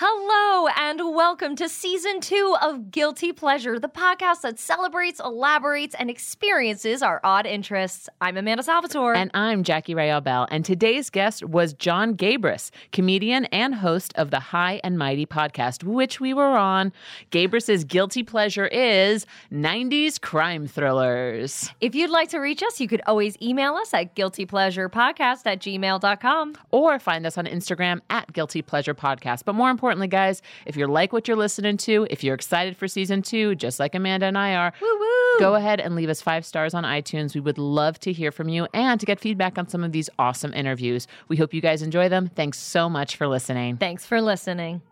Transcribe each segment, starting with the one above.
Hello, and welcome to season two of Guilty Pleasure, the podcast that celebrates, elaborates, and experiences our odd interests. I'm Amanda Salvatore. And I'm Jackie Rayo Bell. And today's guest was John Gabrus, comedian and host of the High and Mighty podcast, which we were on. Gabrus's guilty pleasure is 90s crime thrillers. if you'd like to reach us, you could always email us at guiltypleasurepodcast at gmail.com. Or find us on Instagram at Guilty Pleasure Podcast. But more importantly, guys, if you like what you're listening to, if you're excited for season two, just like Amanda and I are, Woo woo! go ahead and leave us five stars on iTunes. We would love to hear from you and to get feedback on some of these awesome interviews. We hope you guys enjoy them. Thanks so much for listening. Thanks for listening.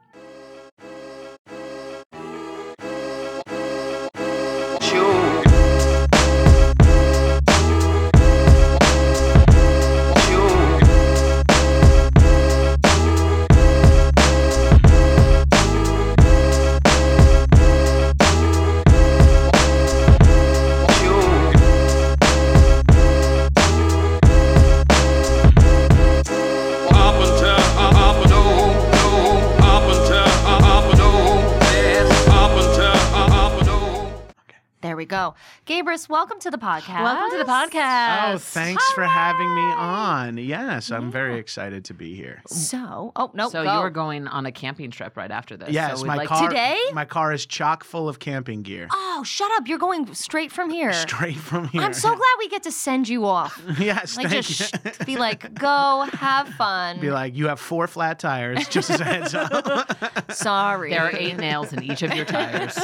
Go. Gabrus, welcome to the podcast. Welcome to the podcast. Oh, thanks for having me on. Yes, I'm very excited to be here. So, oh, no, so go. you're going on a camping trip right after this. Yes, so we'd my like car Today? My car is chock full of camping gear. Oh, shut up. You're going straight from here. Straight from here. I'm so glad we get to send you off. yes, Like, thank just you. sh- be like, go have fun. Be like, you have four flat tires, just as a heads up. Sorry. There are eight nails in each of your tires.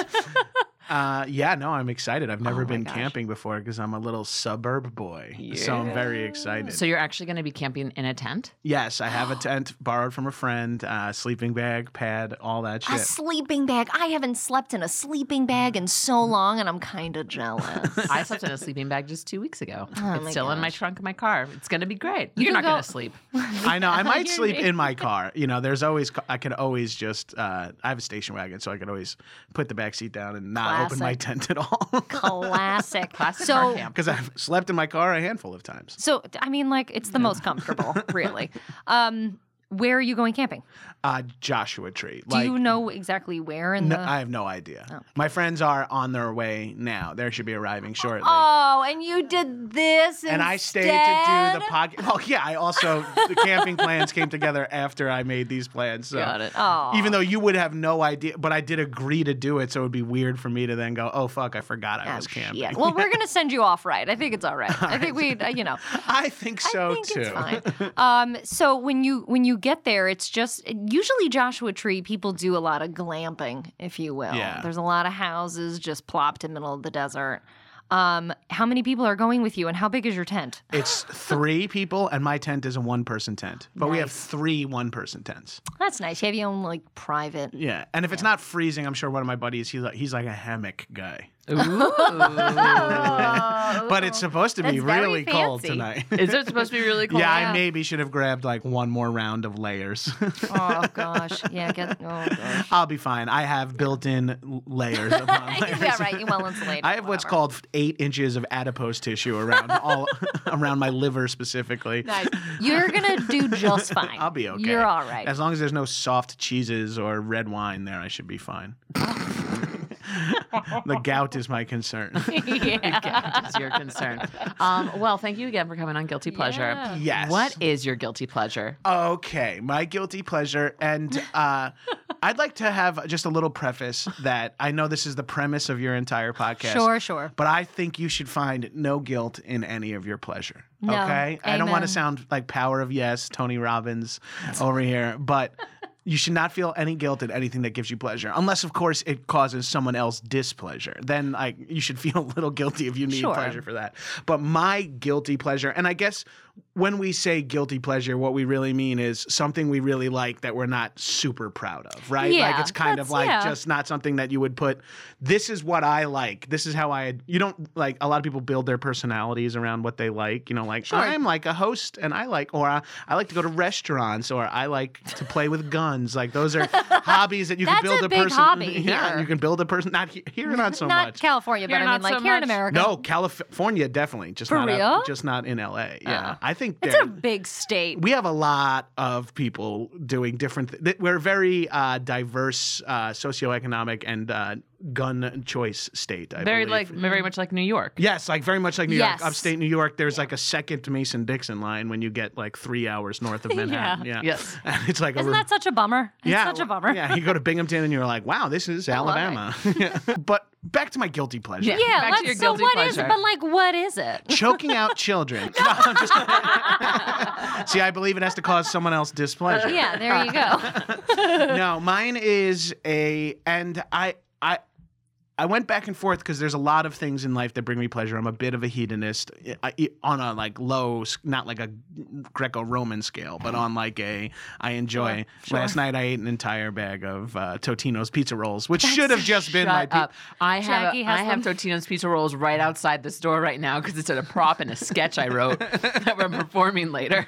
Uh, yeah, no, I'm excited. I've never Oh been gosh. camping before because I'm a little suburb boy. So I'm very excited. So you're actually going to be camping in a tent? yes, I have a tent borrowed from a friend, uh, sleeping bag, pad, all that shit. A sleeping bag. I haven't slept in a sleeping bag in so long, and I'm kind of jealous. I slept in a sleeping bag just two weeks ago. Oh it's my still in my trunk of my car. It's going to be great. You're not go- going to sleep. I know. I might sleep in my car. You know, there's always I can always just uh, I have a station wagon, so I can always put the back seat down and not open my tent at all. Classic. Classic car so, camp. Because I've slept in my car a handful of times. so I mean, like, it's the most comfortable, really. Um, where are you going camping? Uh, Joshua Tree. Do like, you know exactly where in no, the? I have no idea. Oh. My friends are on their way now. They should be arriving shortly. oh, and you did this, and I stayed to do the podcast. Well, yeah, I also the camping plans came together after I made these plans. So. Got it. Oh, Even though you would have no idea, but I did agree to do it, so it would be weird for me to then go, "Oh fuck, I forgot I was camping." Yeah. Well, we're gonna send you off right. I think it's all right. I think we, uh, you know, I think so I think too. it's fine. Um, so when you when you get there, it's just usually Joshua Tree. People do a lot of glamping, if you will. Yeah. There's a lot of houses just plopped in the middle of the desert. Um, how many people are going with you, and how big is your tent? It's three people, and my tent is a one-person tent. But we have three one-person tents. That's nice. You have your own like private. Yeah, and if it's not freezing, I'm sure one of my buddies he's like he's like a hammock guy. Ooh. But it's supposed to be That's very really cold fancy. tonight. Is it supposed to be really cold? yeah, Yeah. I maybe should have grabbed like one more round of layers. oh gosh, yeah. Get oh gosh. I'll be fine. I have built-in layers upon layers. yeah, right. You're well insulated. I have what's whatever. called eight inches of adipose tissue around all around my liver specifically. Nice. You're gonna do just fine. I'll be okay. You're all right. As long as there's no soft cheeses or red wine there, I should be fine. the gout is my concern. Yeah, is your concern. Um, well, thank you again for coming on Guilty Pleasure. Yeah. Yes. What is your guilty pleasure? Okay, my guilty pleasure. And uh, I'd like to have just a little preface that I know this is the premise of your entire podcast. Sure, sure. But I think you should find no guilt in any of your pleasure. No, okay? I don't want to sound like Power of Yes, Tony Robbins over here, but you should not feel any guilt at anything that gives you pleasure. Unless, of course, it causes someone else displeasure. Then like you should feel a little guilty if you need Sure. pleasure for that. But my guilty pleasure, and I guess when we say guilty pleasure, what we really mean is something we really like that we're not super proud of, right? like it's kind of like yeah. just not something that you would put. This is what I like. This is how I. You don't like. A lot of people build their personalities around what they like. You know, like Sure. I'm like a host, and I like, or I, I like to go to restaurants, or I like to play with guns. Like those are hobbies that you can build a a, big person. hobby yeah, here. you can build a person. Not he- here, not so not much. California, but Here, I mean not like so here in. America. no, California definitely. Just For not real? Out, just not in L.A. Yeah. Uh-huh. I think It's a big state. we have a lot of people doing different. Th- we're very uh, diverse uh, socioeconomic and uh, gun choice state. I Very believe. like very much like New York. Yes, like very much like New Yes. York, upstate New York. There's like a second Mason Dixon line when you get like three hours north of Manhattan. yeah. Yes. And it's like Isn't a, that such a bummer? It's yeah, such a bummer. Yeah, you go to Binghamton and you're like, wow, this is. Alabama. Yeah. But back to my guilty pleasure. Yeah. Yeah, Back to your let's, so guilty what is pleasure. it? But like, what is it? Choking out children. No, I'm just. See, I believe it has to cause someone else displeasure. Yeah, there you go. no, mine is a, and I, I, I went back and forth because there's a lot of things in life that bring me pleasure. I'm a bit of a hedonist I, I- on a like low, not like a Greco-Roman scale, but on like a I enjoy. Last night I ate an entire bag of uh, Totino's pizza rolls, which should have just been my. Shut up. I have Jackie has I have. Totino's pizza rolls right outside this door right now because it's at a prop in a sketch I wrote that we're performing later.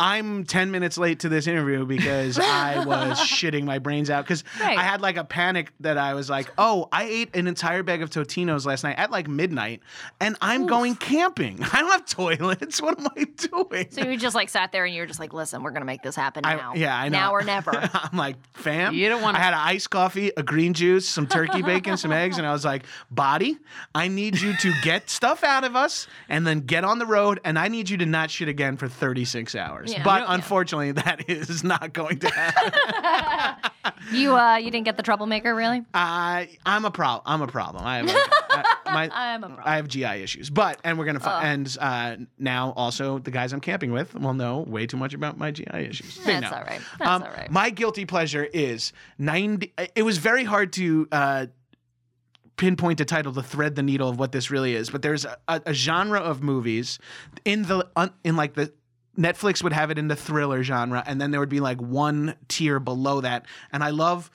I'm 10 minutes late to this interview because I was shitting my brains out because Right. I had like a panic that I was like, oh, I ate an entire bag of Totino's last night at like midnight and I'm going camping. I don't have toilets. What am I doing? So you just like sat there and you're just like, listen, we're gonna make this happen I- now. yeah, I know. Now or never. I'm like, fam. You don't wanna- I had an iced coffee, a green juice, some turkey bacon, some eggs, and I was like, body, I need you to get stuff out of us and then get on the road, and I need you to not shit again for 36 hours. Yeah. but Yeah. unfortunately, that is not going to happen. you uh, you didn't get the troublemaker, really? I I'm a problem. I'm a problem. I have like, I, my, I'm a problem. I have GI issues, but and we're gonna fi- and uh, now also the guys I'm camping with will know way too much about my GI issues. They That's know. all right. That's Um, all right. My guilty pleasure is ninety. It was very hard to. Uh, pinpoint a title to thread the needle of what this really is but there's a, a genre of movies in the in like the Netflix would have it in the thriller genre and then there would be like one tier below that and I love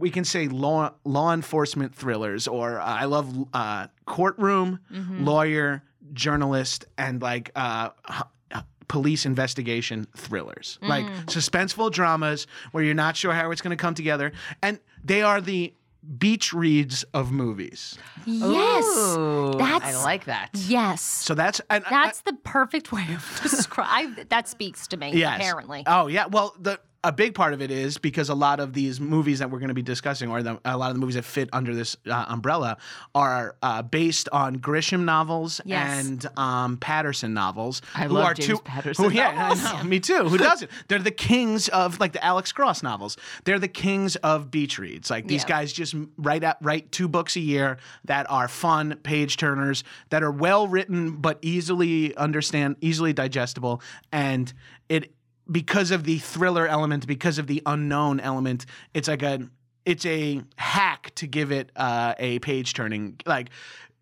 we can say law law enforcement thrillers or uh, I love uh, courtroom Mm-hmm. lawyer journalist and like uh, h- police investigation thrillers like Mm. suspenseful dramas where you're not sure how it's going to come together and they are the beach reads of movies yes. Ooh, That's- I like that. Yes. so that's and I- That's the perfect way of describe. That speaks to me. Yes. Apparently. Oh yeah. Well, the a big part of it is because a lot of these movies that we're going to be discussing, or the, a lot of the movies that fit under this uh, umbrella, are uh, based on Grisham novels Yes. and um, Patterson novels. I who love are James two, Patterson Who, yeah, novels. I know. Me too. Who doesn't? They're the kings of like the Alex Cross novels. They're the kings of beach reads. Like these Yeah. guys just write out write two books a year that are fun page turners that are well written but easily understand easily digestible and it because of the thriller element because of the unknown element it's like a it's a hack to give it uh, a page turning like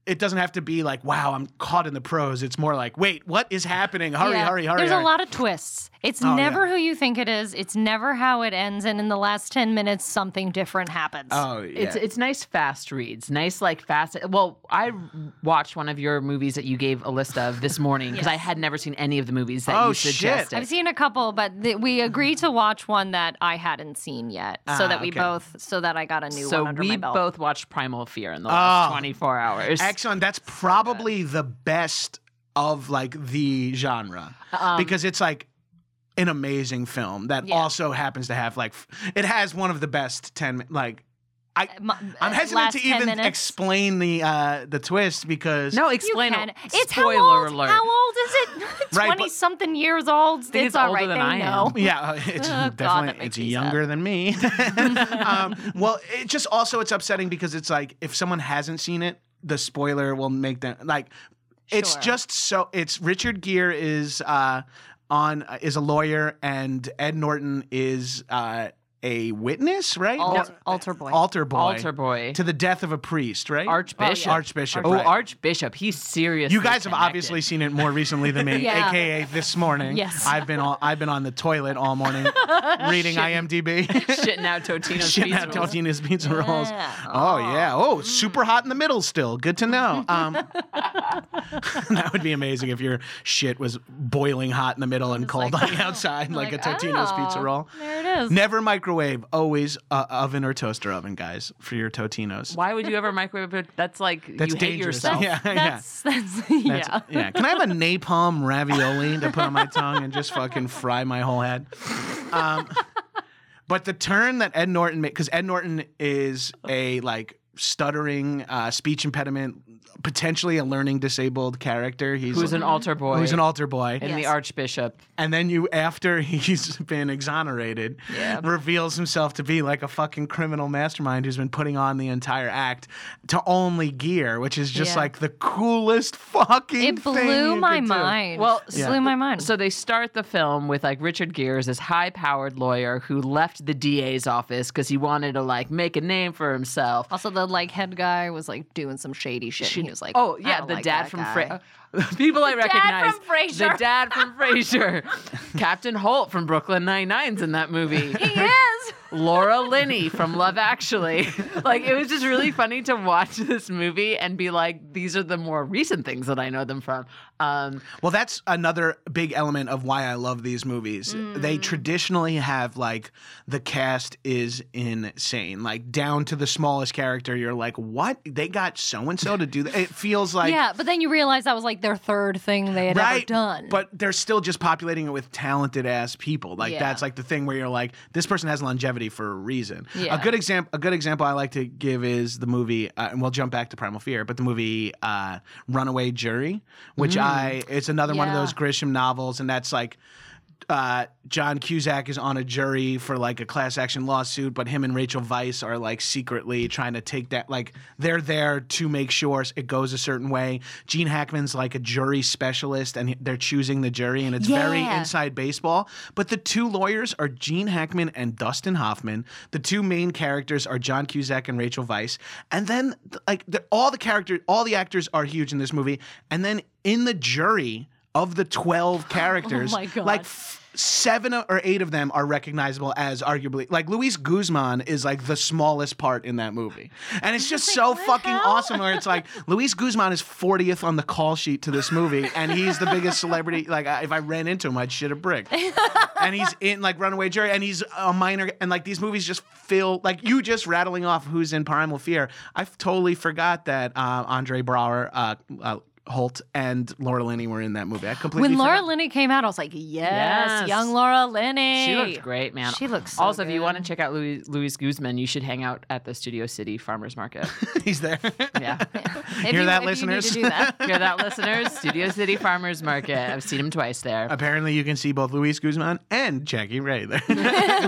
it doesn't have to be like wow i'm caught in the prose it's more like wait what is happening hurry Yeah. hurry hurry There's hurry. a lot of twists. It's Oh, never yeah. who you think it is. It's never how it ends. And in the last 10 minutes, something different happens. oh yeah It's it's nice fast reads, nice like fast. Well, I watched one of your movies that you gave a list of this morning because I had never seen any of the movies that Oh, you shit. I've seen a couple, but th- we agreed to watch one that I hadn't seen yet, so Ah, that we okay. both, so that I got a new so one under we my belt. both watched Primal Fear in the last Oh. 24 hours. excellent that's probably the best of like the genre because it's like an amazing film that Yeah. also happens to have like it has one of the best 10 like I, My- I'm uh, hesitant last to even minutes. explain the uh, the twist because no, explain can. it. It's Spoiler how old? alert. How old is it? Right, Twenty something years old. it's it's all older right. than they I am. Yeah, uh, it's Oh, definitely that makes it's me younger than me. um, well, it just also it's upsetting because it's like if someone hasn't seen it, the spoiler will make them like. It's Sure. just so. It's Richard Gere is uh, on uh, is a lawyer and Ed Norton is uh, a witness, right? Alt- No, altar boy. altar boy, Altar boy. to the death of a priest, right? Archbishop. Archbishop. Oh, right. Archbishop. He's serious. You guys have obviously seen it more recently than me, Yeah. aka this morning. Yes. I've been all, I've been on the toilet all morning reading IMDb. shitting out Totino's Shitting pizza out rolls. Totino's pizza rolls. Yeah. Oh yeah. Oh, super hot in the middle still. Good to know. Um, that would be amazing if your shit was boiling hot in the middle and cold like- on the outside like, a Totino's oh, pizza roll. There it is. Never microwave always uh, oven or toaster oven, guys, for your Totinos. Why would you ever microwave it? That's like That's you hate dangerous. yourself. Yeah, yeah. That's that's, That's- yeah. yeah. Can I have a napalm ravioli to put on my tongue and just fucking fry my whole head? Um, but the turn that Ed Norton made, because Ed Norton is a like stuttering, uh, speech impediment, potentially a learning disabled character. He's Who's an altar boy? who's an altar boy, and the archbishop. and then you, after he's been exonerated, Yeah. reveals himself to be like a fucking criminal mastermind who's been putting on the entire act to only gear, which is just Yeah. like the coolest fucking. It blew you my could do. mind. Well, it blew my mind. So they start the film with like Richard Gere, this high-powered lawyer who left the DA's office because he wanted to like make a name for himself. also, the like head guy was like doing some shady shit. and he was like, Oh yeah, the like dad that from guy. Fra- people I dad recognize. from The dad from Frasier. Captain Holt from Brooklyn Nine Nine's in that movie. He is. Laura Linney from Love Actually. like it was just really funny to watch this movie and be like, these are the more recent things that I know them from. Um, Well, that's another big element of why I love these movies. They Mm. traditionally have like the cast is insane, like down to the smallest character. You're like, what? They got so and so to do that. It feels like yeah, but then you realize that was like their third thing they had ever right done. but they're still just populating it with talented ass people like Yeah. that's like the thing where you're like this person has longevity for a reason Yeah. a good example a good example i like to give is the movie uh, and we'll jump back to primal fear but the movie uh, runaway jury which i it's another one of those grisham novels and that's like uh, John Cusack is on a jury for like a class action lawsuit, but him and Rachel Weisz are like secretly trying to take that. Like they're there to make sure it goes a certain way. Gene Hackman's like a jury specialist, and they're choosing the jury, and it's very inside baseball. But the two lawyers are Gene Hackman and Dustin Hoffman. The two main characters are John Cusack and Rachel Weisz, and then like the, all the characters, all the actors are huge in this movie, and then in the jury. Of the 12 characters, God. like f- seven or eight of them are recognizable as arguably like Luis Guzman is like the smallest part in that movie, and it's just so fucking awesome. Where it's like Luis Guzman is 40th on the call sheet to this movie, and he's the biggest celebrity. Like if I ran into him, I'd shit a brick. and he's in like Runaway Jury, and he's a minor. And like these movies just feel like you just rattling off who's in Primal Fear. I totally forgot that uh, Andre Braugher. Uh, uh, Holt and Laura Linney were in that movie. I completely when Laura forgot. Linney came out, I was like, yes, Yes. young Laura Linney. She looked great, man. She looks so also, if you want to check out Luis, Luis Guzman, you should hang out at the Studio City Farmers Market. He's there. Yeah. If Hear you- that, if you need listeners? to do that. Hear that, listeners? Studio City Farmers Market. I've seen him twice there. Apparently, you can see both Luis Guzman and Jackie Ray there.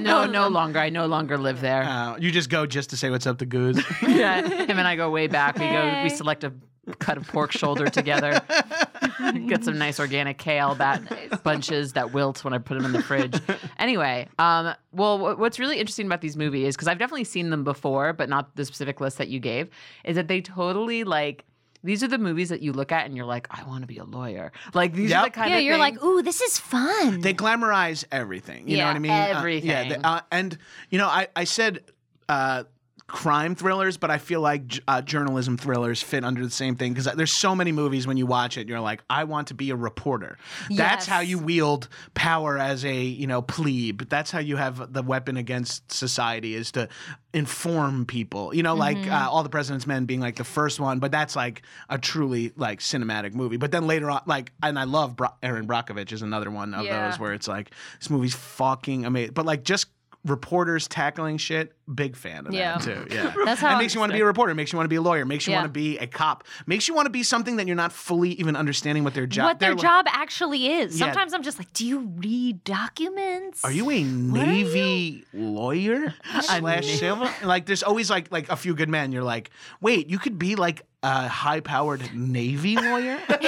No, no longer. I no longer live there. Uh, you just go just to say what's up to Goose. yeah, him and I go way back. We go. We select a cut of pork shoulder together. Get some nice organic kale bat bunches that wilt when I put them in the fridge. Anyway, um, well, wh- what's really interesting about these movies because I've definitely seen them before, but not the specific list that you gave, is that they totally like. These are the movies that you look at and you're like, I want to be a lawyer. Like these are the kind Yeah, of you're things- like, ooh, this is fun. they glamorize everything. You know what I mean? Uh, yeah. everything. the- uh, and you know, I I said. Uh, crime thrillers but i feel like uh, journalism thrillers fit under the same thing because there's so many movies when you watch it you're like i want to be a reporter. That's how you wield power as a you know plebe. That's how you have the weapon against society is to inform people. You know like Mm-hmm. uh, all the president's men being like the first one but that's like a truly like cinematic movie. But then later on like and i love Bro- Erin Brockovich is another one of Yeah. those where it's like this movie's fucking amazing but like just reporters tackling shit big fan of Yeah. that too yeah That's how it makes you want to be a reporter makes you want to be a lawyer makes you Yeah. want to be a cop makes you want to be something that you're not fully even understanding what their job what their like- job actually is. Yeah. Sometimes I'm just like, do you read documents? Are you a Navy lawyer slash civil? Like, there's always like like a few good men. You're like, wait, you could be like a high powered Navy lawyer. like,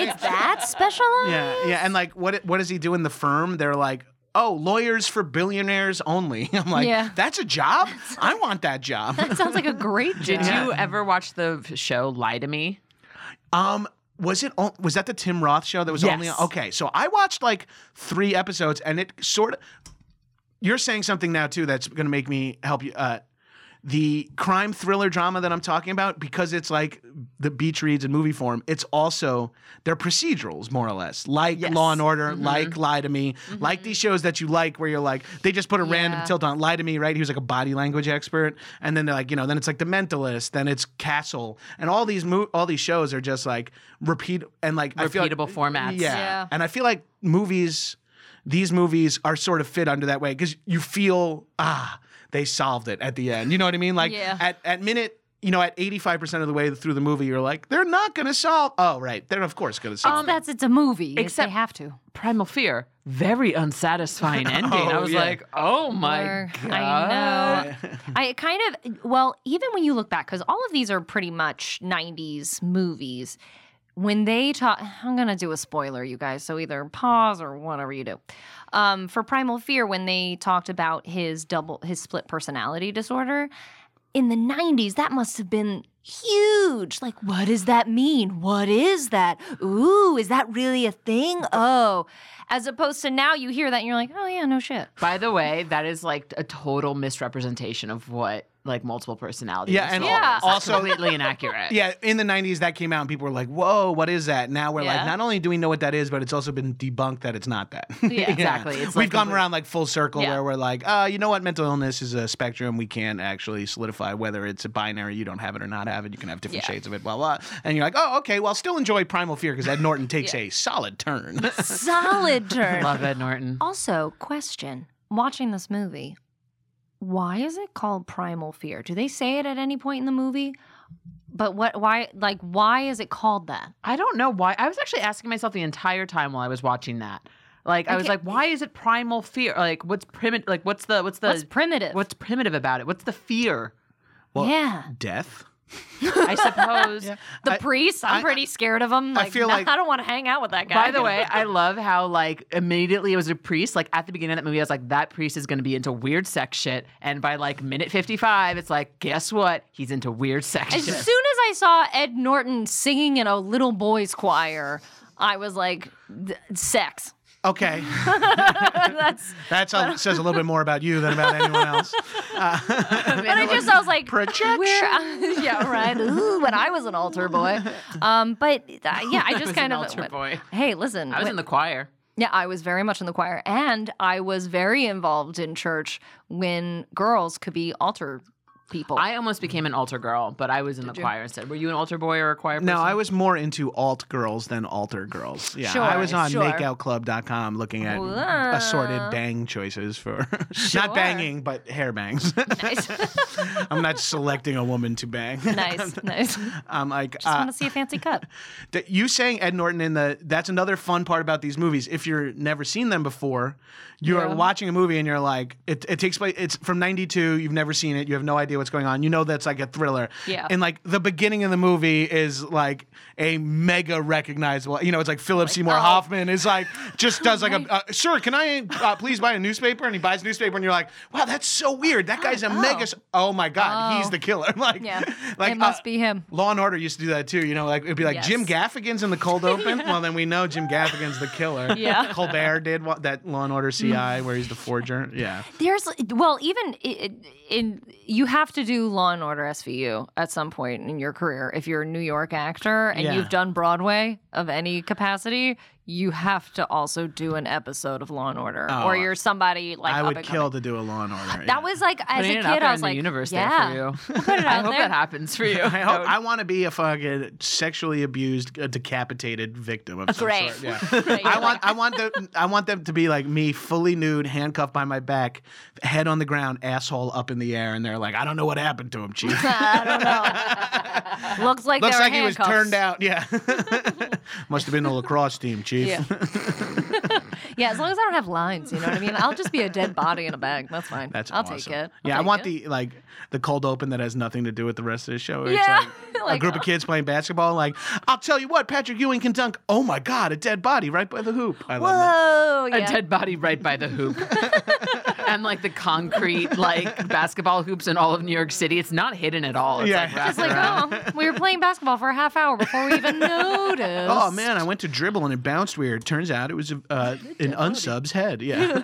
It's that specialized? yeah, yeah. And like, what what does he do in the firm? They're like. Oh, lawyers for billionaires only. I'm like, Yeah. that's a job. I want that job. That sounds like a great job. Did you ever watch the show Lie to Me? Um, was it on- was that the Tim Roth show that was only Yes. on? Okay, so I watched like three episodes, and it sort of. You're saying something now too that's going to make me help you. Uh, the crime thriller drama that I'm talking about, because it's like the beach reads in movie form, it's also they're procedurals more or less, like Yes. Law and Order, like Lie to Me, like these shows that you like where you're like they just put a random tilt on Lie to Me, right? He was like a body language expert, and then they're like, you know, then it's like The Mentalist, then it's Castle, and all these mo- all these shows are just like repeat and like feel like- Repeatable formats. Yeah. Yeah. and I feel like movies, these movies are sort of fit under that way because you feel ah they solved it at the end. You know what I mean? Like Yeah. at at minute. You know, at 85% of the way through the movie, you're like, they're not going to solve. Oh, right. They're, of course, going to solve It's, that's it's a movie. except- they have to. Primal Fear, very unsatisfying ending. I Oh, was yeah. like, oh my Or- god. I know. I kind of well, even when you look back, because all of these are pretty much '90s movies. When they talk, I'm gonna do a spoiler, you guys. So either pause or whatever you do. Um, for Primal Fear, when they talked about his double, his split personality disorder in the '90s, that must have been huge. Like, what does that mean? What is that? Ooh, is that really a thing? Oh, as opposed to now, you hear that and you're like, oh yeah, no shit. By the way, that is like a total misrepresentation of what like multiple personalities. Yeah, and Yeah. also- completely inaccurate. Yeah, in the 90s, that came out, and people were like, whoa, what is that? Now we're Yeah. like, not only do we know what that is, but it's also been debunked that it's not that. Yeah. Exactly. It's We've like gone complete- around like full circle Yeah. where we're like, uh, you know what? Mental illness is a spectrum. We can't actually solidify whether it's a binary, you don't have it or not have it. You can have different Yeah. shades of it, blah, blah. And you're like, oh, okay, well, still enjoy Primal Fear because Ed Norton takes a solid turn. Solid turn. Love Ed Norton. Also, question: Watching this movie, why is it called Primal Fear? Do they say it at any point in the movie? But what? Why? Like, why is it called that? I don't know why. I was actually asking myself the entire time while I was watching that. Like I was like, why is it primal fear? Like what's primitive? Like what's the what's the What's primitive? what's primitive about it? What's the fear? Well, yeah, Death? I suppose. the I- priest. I'm I- pretty scared of him. I feel nah, like- I don't want to hang out with that guy. By the way, I love how like immediately it was a priest. Like at the beginning of that movie, I was like, that priest is going to be into weird sex shit. And by like minute fifty-five, it's like, guess what? He's into weird sex as shit. soon as I saw Ed Norton singing in a little boys' choir, I was like, sex. Okay. That's. That says a little bit more about you than about anyone else. But I just, I was like, Projection. Where, yeah, right. Ooh, when I was an altar boy. Um, but uh, yeah, I just was kind an of altar went, boy. Hey, listen. I was when- in the choir. yeah, I was very much in the choir, and I was very involved in church when girls could be altar people. I almost became an altar girl, but I was in the choir instead. Were you an altar boy or a choir person? No, I was more into alt girls than alter girls. Yeah, Sure, I was on sure. makeoutclub.com looking at Wow. assorted bang choices for Sure. not banging, but hair bangs. nice, I'm not selecting a woman to bang. nice, nice. I'm like, Just uh, want to see a fancy cut. you saying Ed Norton in the that's another fun part about these movies. If you're never seen them before, you're Yeah. watching a movie and you're like, it, it takes place. It's from '92. You've never seen it. You have no idea what's going on. You know that's like a thriller. Yeah. And like the beginning of the movie is like a mega recognizable. You know, it's like Philip Seymour oh. Hoffman is like just does like a uh, sir, can I uh, please buy a newspaper? And he buys a newspaper, and you're like, wow, that's so weird. That guy's a Oh. mega. Oh my god, he's Oh. the killer. like, Yeah, like it must uh, be him. Law and Order used to do that too. You know, like it'd be like Yes. Jim Gaffigan's in the cold open. well, then we know Jim Gaffigan's the killer. Yeah. Colbert did that Law and Order CI where he's the forger. Yeah. There's well, even i- i- in you have to do Law and Order SVU at some point in your career. If you're a New York actor and Yeah. you've done Broadway of any capacity, you have to also do an episode of Law and Order, Oh, or you're somebody like I would kill to do a Law and Order. yeah. That was like as Putting a it out kid, there I was in the like, universe yeah, there for you. We'll put it I hope there. that happens for you. I hope I want to be a fucking sexually abused, uh, decapitated victim of some Great. sort. Yeah. Great. I want, I want them, I want them to be like me, fully nude, handcuffed by my back, head on the ground, asshole up in the air, and they're like, "I don't know what happened to him, chief." I don't know. Looks like Looks they were like he was turned out. Yeah, must have been the lacrosse team, chief. Yeah. yeah, as long as I don't have lines, you know what I mean. I'll just be a dead body in a bag. That's fine. That's I'll awesome. take it. I'll yeah, I want it. the like the cold open that has nothing to do with the rest of the show. It's Yeah, like, a group of uh, kids playing basketball. Like, I'll tell you what, Patrick Ewing can dunk. Oh my God, a dead body right by the hoop. I love that. Whoa! a dead body right by the hoop. And like the concrete like basketball hoops in all of New York City. It's not hidden at all. It's Yeah. like wrapped It's like, oh, we were playing basketball for a half hour before we even noticed. Oh man, I went to dribble and it bounced weird. Turns out it was a, uh, an unsub's head. Yeah.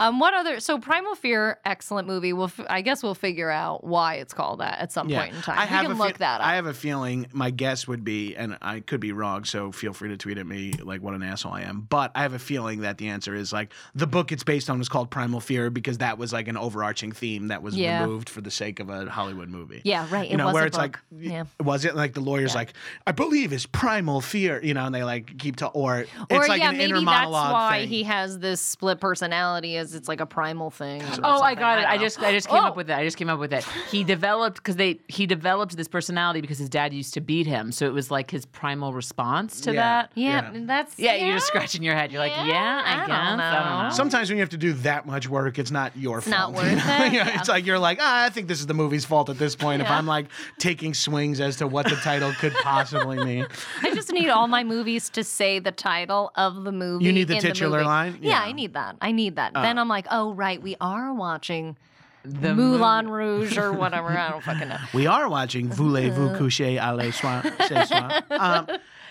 Um, what other? So Primal Fear, excellent movie. We'll, f- I guess we'll figure out why it's called that at some point in time. I we have can look fe- that up. I have a feeling my guess would be, and I could be wrong, so feel free to tweet at me like what an asshole I am. But I have a feeling that the answer is like the book it's based on was called Primal Fear because that was like an overarching theme that was Yeah. removed for the sake of a Hollywood movie. yeah, right. You it know, was where a it's like, book. yeah. was it like the lawyer's like, I believe is primal fear, you know, and they like keep to, or it's like yeah, an maybe inner that's monologue why thing. he has this split personality, as it's like a primal thing. or Oh, I got it. don't I just I just came Oh. up with it. I just came up with it. He developed because they he developed this personality because his dad used to beat him, so it was like his primal response to Yeah. that. Yeah, Yeah. that's Yeah, you're just scratching your head. You're like, Yeah, yeah, I, I don't guess. I don't know. know. Sometimes when you have to do that much work, it's not your It's fault. not worth it, Yeah, yeah. It's like you're like, ah, I think this is the movie's fault at this point. If I'm like taking swings as to what the title could possibly mean. I just need all my movies to say the title of the movie. You need the in titular movie. line? Yeah. Yeah. I need that. I need that. then I'm like, oh right, we are watching The Moulin Rouge or whatever. I don't fucking know. We are watching Voulez-vous coucher à la soir? ce soir? Um,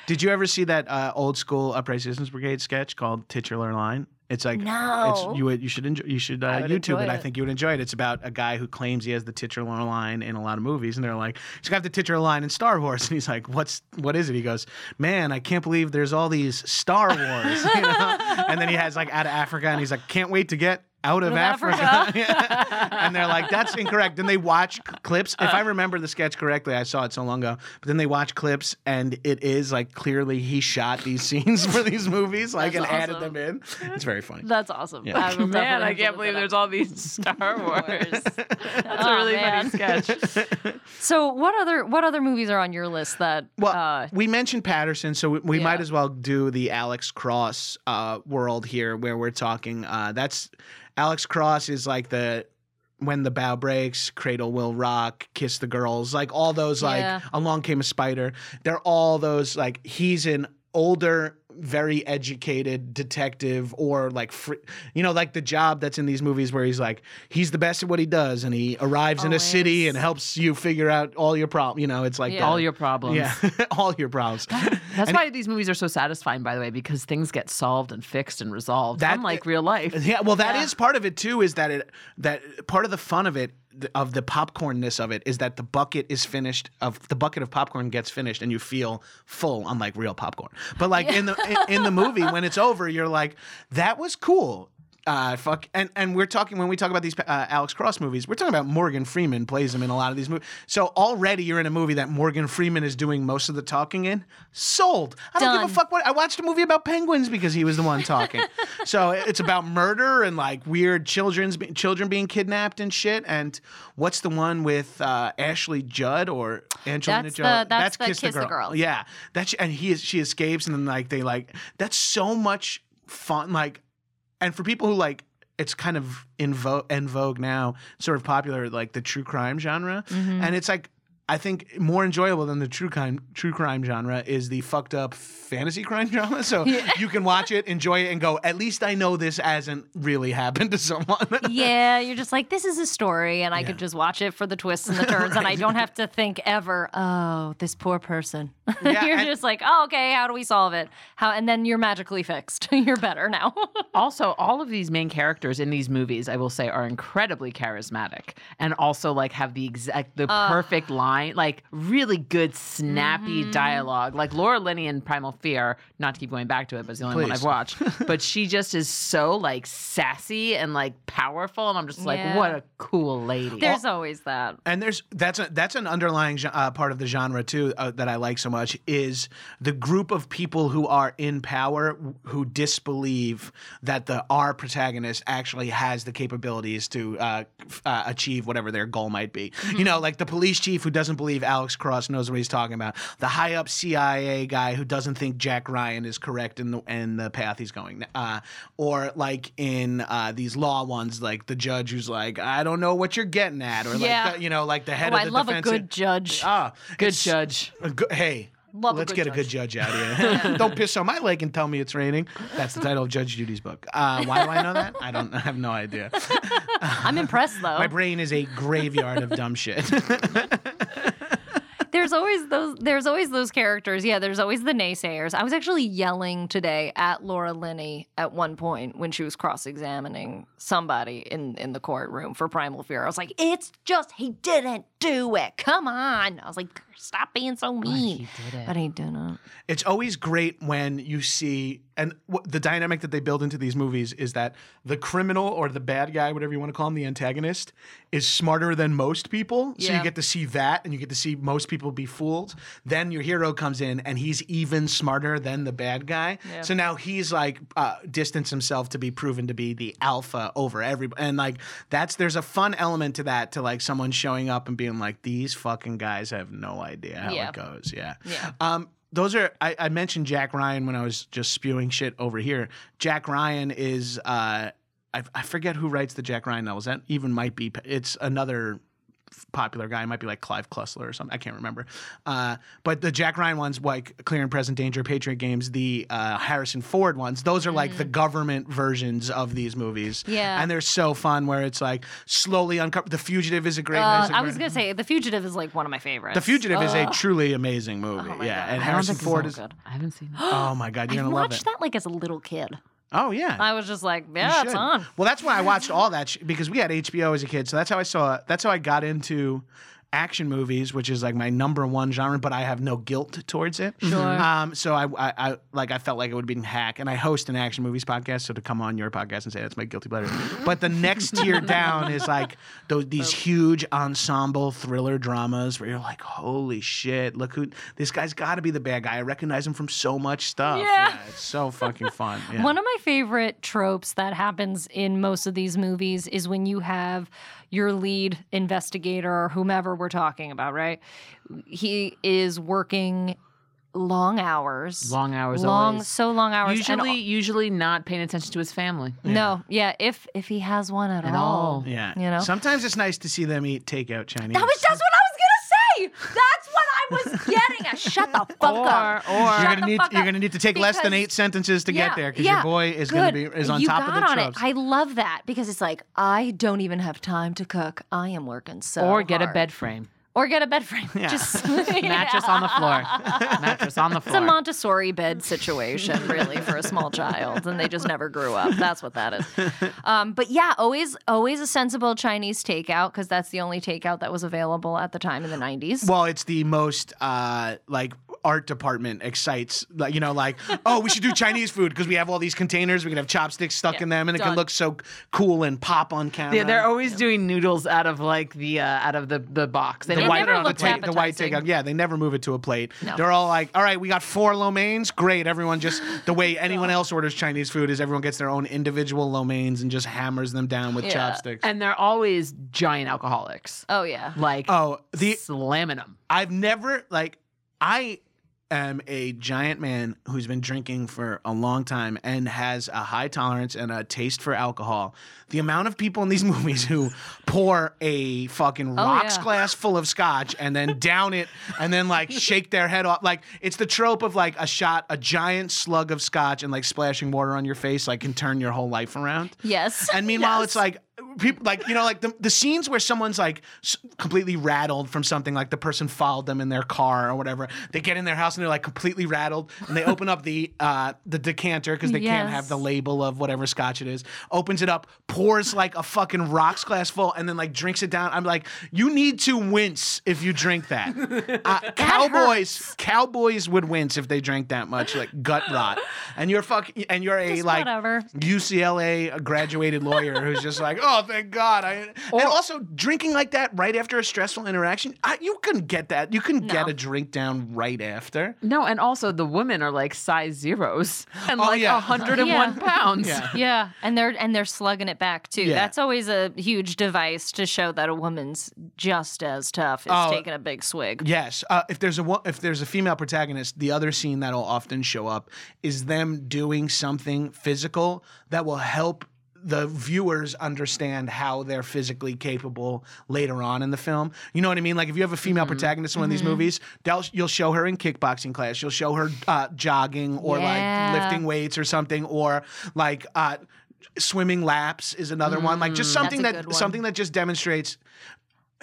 did you ever see that uh, old school Upright Citizens Brigade sketch called Titular Line? It's like No. It's, you you should enjoy, you should uh, YouTube enjoy it. I think you would enjoy it. It's about a guy who claims he has the titular line in a lot of movies, and they're like, he's got the titular line in Star Wars, and he's like, what's what is it? He goes, man, I can't believe there's all these Star Wars, you know? and then he has like out of Africa, and he's like, can't wait to get out of of Africa. and they're like, that's incorrect. Then they watch clips. If I remember the sketch correctly, I saw it so long ago. But then they watch clips, and it is like clearly he shot these scenes for these movies, like That's and added them in. It's very funny. That's awesome. Yeah. I Man, I can't believe there's all these Star Wars. That's Oh, a really man. funny sketch. So what other what other movies are on your list that? Well, uh, we mentioned Patterson, so we, we Yeah. might as well do the Alex Cross uh, world here, where we're talking. Uh, that's Alex Cross is like the when the bow breaks, Cradle Will Rock, Kiss the Girls, like all those like Yeah. Along Came a Spider. They're all those like he's an older, very educated detective, or like fr- you know like the job that's in these movies where he's like he's the best at what he does, and he arrives in a city and helps you figure out all your problems. You know, it's like Yeah. the- All your problems. yeah, all your problems. That's why these movies are so satisfying, by the way, because things get solved and fixed and resolved, That- unlike real life. Yeah, well, that is Yeah. part of it too. Is that it? That part of the fun of it, th- of the popcornness of it, is that the bucket is finished. Of the bucket of popcorn gets finished, and you feel full, unlike real popcorn. But like in the in, in the movie, when it's over, you're like, that was cool. Uh, fuck, and and we're talking when we talk about these uh, Alex Cross movies, we're talking about Morgan Freeman plays him in a lot of these movies. So already you're in a movie that Morgan Freeman is doing most of the talking in. Sold. I don't give a fuck what I watched a movie about penguins because he was the one talking. so it's about murder and like weird children's children being kidnapped and shit. And what's the one with uh, Ashley Judd or Angelina That's Jolie? the- that's the Kiss the Girl. Yeah, that's and he is she escapes and then like they like that's so much fun. Like, and for people who like. It's kind of in vogue, in vogue now, sort of popular, like the true crime genre, Mm-hmm. and it's like I think more enjoyable than the true crime true crime genre is the fucked up fantasy crime drama. So you can watch it, enjoy it, and go. At least I know this hasn't really happened to someone. yeah, you're just like this is a story, and I could just watch it for the twists and the turns, and I don't have to think ever. Oh, this poor person. Yeah, you're and- just like, oh, okay, how do we solve it? How, and then you're magically fixed. you're better now. also, all of these main characters in these movies, I will say, are incredibly charismatic and also like have the exact the perfect line, like really good snappy dialogue. Like Laura Linney in Primal Fear, not to keep going back to it, but it's the only one I've watched. but she just is so like sassy and like powerful, and I'm just like, Yeah. what a cool lady. There's always that. and there's that's a, that's an underlying uh, part of the genre too uh, that I like so much is the group of people who are in power who disbelieve that the our protagonist actually has the capabilities to uh, f- uh, achieve whatever their goal might be. You know, like the police chief who doesn't believe Alex Cross knows what he's talking about, the high up CIA guy who doesn't think Jack Ryan is correct in the in the path he's going, uh, or like in uh, these law ones, like the judge who's like, I don't know what you're getting at, or Yeah. like the, you know, like the head Oh, of I the love a defense. good judge. Ah, good judge. a good- hey, Love Let's a get good a good judge out here. Don't piss on my leg and tell me it's raining. That's the title of Judge Judy's book. Uh, why do I know that? I don't. I have no idea. I'm impressed though. My brain is a graveyard of dumb shit. there's always those there's always those characters. Yeah, there's always the naysayers. I was actually yelling today at Laura Linney at one point when she was cross-examining somebody in in the courtroom for Primal Fear. I was like, "It's just he didn't do it. Come on." I was like, "Stop being so mean." he did it. But he didn't. it's always great when you see and w- the dynamic that they build into these movies is that the criminal or the bad guy whatever you want to call him the antagonist is smarter than most people so you get to see that and you get to see most people be fooled then your hero comes in and he's even smarter than the bad guy Yeah. so now he's like uh, distanced himself to be proven to be the alpha over everybody and like that's there's a fun element to that to like someone showing up and being like these fucking guys have no idea how Yeah. it goes yeah Yeah. um, those are I, I mentioned Jack Ryan when I was just spewing shit over here. Jack Ryan is uh, I, I forget who writes the Jack Ryan novels. That even might be it's another popular guy. It might be like Clive Cussler or something. I can't remember. Uh, but the Jack Ryan ones, like Clear and Present Danger, Patriot Games, the uh, Harrison Ford ones, those are like the government versions of these movies. Mm. Yeah. and they're so fun. Where it's like slowly uncover. The Fugitive is a great. Uh, I was gonna say The Fugitive is like one of my favorites. the Fugitive is a truly amazing movie. Oh yeah, God. and Harrison Ford is. good. I haven't seen it. Oh my god, you're gonna love it. I watched that like as a little kid. Oh yeah. I was just like, yeah, it's on. Well, that's why I watched all that sh- because we had HBO as a kid, so that's how I saw. That's how I got into action movies, which is like my number one genre, but I have no guilt towards it. Sure. Um, so I, I, I like I felt like it would be hack, and I host an action movies podcast. So to come on your podcast and say that's my guilty pleasure, but the next tier down is like those these huge ensemble thriller dramas where you're like, holy shit, look who this guy's got to be the bad guy. I recognize him from so much stuff. Yeah. it's so fucking fun. Yeah. One of my favorite tropes that happens in most of these movies is when you have your lead investigator or whomever we're talking about, right? He is working long hours. Long hours, Long, always. so long hours. and Usually, al- usually not paying attention to his family. no, yeah, if if he has one at, At all. all. Yeah. You know? Sometimes it's nice to see them eat takeout Chinese. That was just what I was gonna. That's what I was getting at. Shut the fuck Or- up. or- you're Shut gonna the need fuck you're gonna need to take less than eight sentences to Yeah, get there because yeah, your boy is gonna be is on you top got of the on. It. I love that because it's like I don't even have time to cook. I am working so or get a bed frame. Or get a bed frame. Just Mattress on the floor. Mattress on the floor. It's a. Montessori bed situation, really, for a small child, and they just never grew up. That's what that is. Um, but yeah, always, always a sensible Chinese takeout because that's the only takeout that was available at the time in the '90s. well, it's the most uh, like art department excites like you know like oh we should do Chinese food because we have all these containers we can have chopsticks stuck Yeah, in them and it can look so cool and pop on camera. yeah, they're always doing noodles out of like the uh, out of the the box. They the don't white, put never on the plate. ta- the white appetizing. takeout. Yeah, they never move it to a plate. No. They're all like, all right, we got four lo meins. Great. Everyone just, the way anyone else orders Chinese food is everyone gets their own individual lo meins and just hammers them down with Yeah. chopsticks. And they're always giant alcoholics, Oh yeah. like oh, the slamming them. I've never like I am a giant man who's been drinking for a long time and has a high tolerance and a taste for alcohol. The amount of people in these movies who pour a fucking Oh, rocks yeah. glass full of scotch and then down it and then like shake their head off like it's the trope of like a shot a giant slug of scotch and like splashing water on your face like can turn your whole life around. Yes. And meanwhile, Yes. it's like people like you know like the, the scenes where someone's like s- completely rattled from something like the person followed them in their car or whatever they get in their house and they're like completely rattled and they open up the uh the decanter because they can't have the label of whatever scotch it is opens it up pours like a fucking rocks glass full and then like drinks it down. I'm like you need to wince if you drink that. Uh, cowboys cowboys would wince if they drank that much like gut rot. And you're fuck and you're a Just like whatever. UCLA graduated lawyer who's just like, oh, thank God. I, and also drinking like that right after a stressful interaction, I, you couldn't get that. You couldn't get a drink down right after. No, and also the women are like size zeros and Oh, like yeah. 101 Yeah. pounds. Yeah. Yeah, and they're and they're slugging it back too. Yeah. That's always a huge device to show that a woman's just as tough as Oh, taking a big swig. Yes, uh, if there's a if there's a female protagonist, the other scene that'll often show up is them doing something physical that will help the viewers understand how they're physically capable later on in the film. You know what I mean? Like if you have a female protagonist in one of these movies, you'll show her in kickboxing class, you'll show her uh, jogging or Yeah. like lifting weights or something, or like uh, swimming laps is another one. Like just something that something that just demonstrates.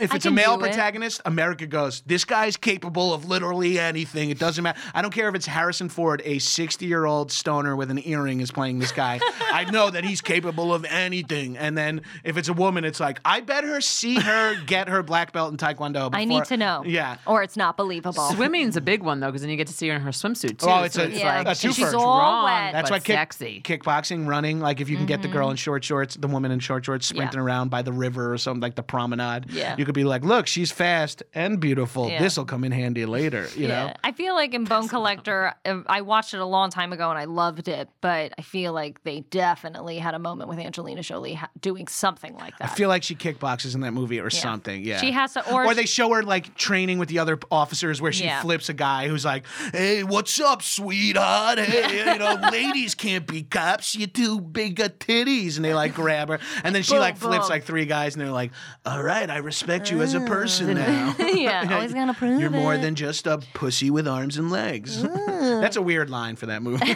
If it's a male do it. protagonist, America goes, this guy's capable of literally anything. It doesn't matter. I don't care if it's Harrison Ford, a 60 year old stoner with an earring, is playing this guy. I know that he's capable of anything. And then if it's a woman, it's like, I better see her get her black belt in Taekwondo. I need to know. Yeah. Or it's not believable. Swimming's a big one though, because then you get to see her in her swimsuit too. Oh, it's so a- it's Yeah. like a she's all strong, wet. That's but why kick, sexy. kickboxing, running, like if you can get the Mm-hmm. girl in short shorts, the woman in short shorts sprinting around by the river or something like the promenade. Yeah. You could be like, look, she's fast and beautiful. Yeah. This will come in handy later, you know? I feel like in Bone Collector, I watched it a long time ago and I loved it, but I feel like they definitely had a moment with Angelina Jolie ha- doing something like that. I feel like she kickboxes in that movie or something. Yeah. She has to- or or they show her like training with the other officers where she Yeah. flips a guy who's like, "Hey, what's up, sweetheart? Hey, you know, ladies can't be cops. You too big of titties." And they like grab her, and then she Boom, like flips like three guys, and they're like, "All right, I respect you as a person mm. now." yeah, always gonna prove You're more it. than just a pussy with arms and legs. Mm. That's a weird line for that movie.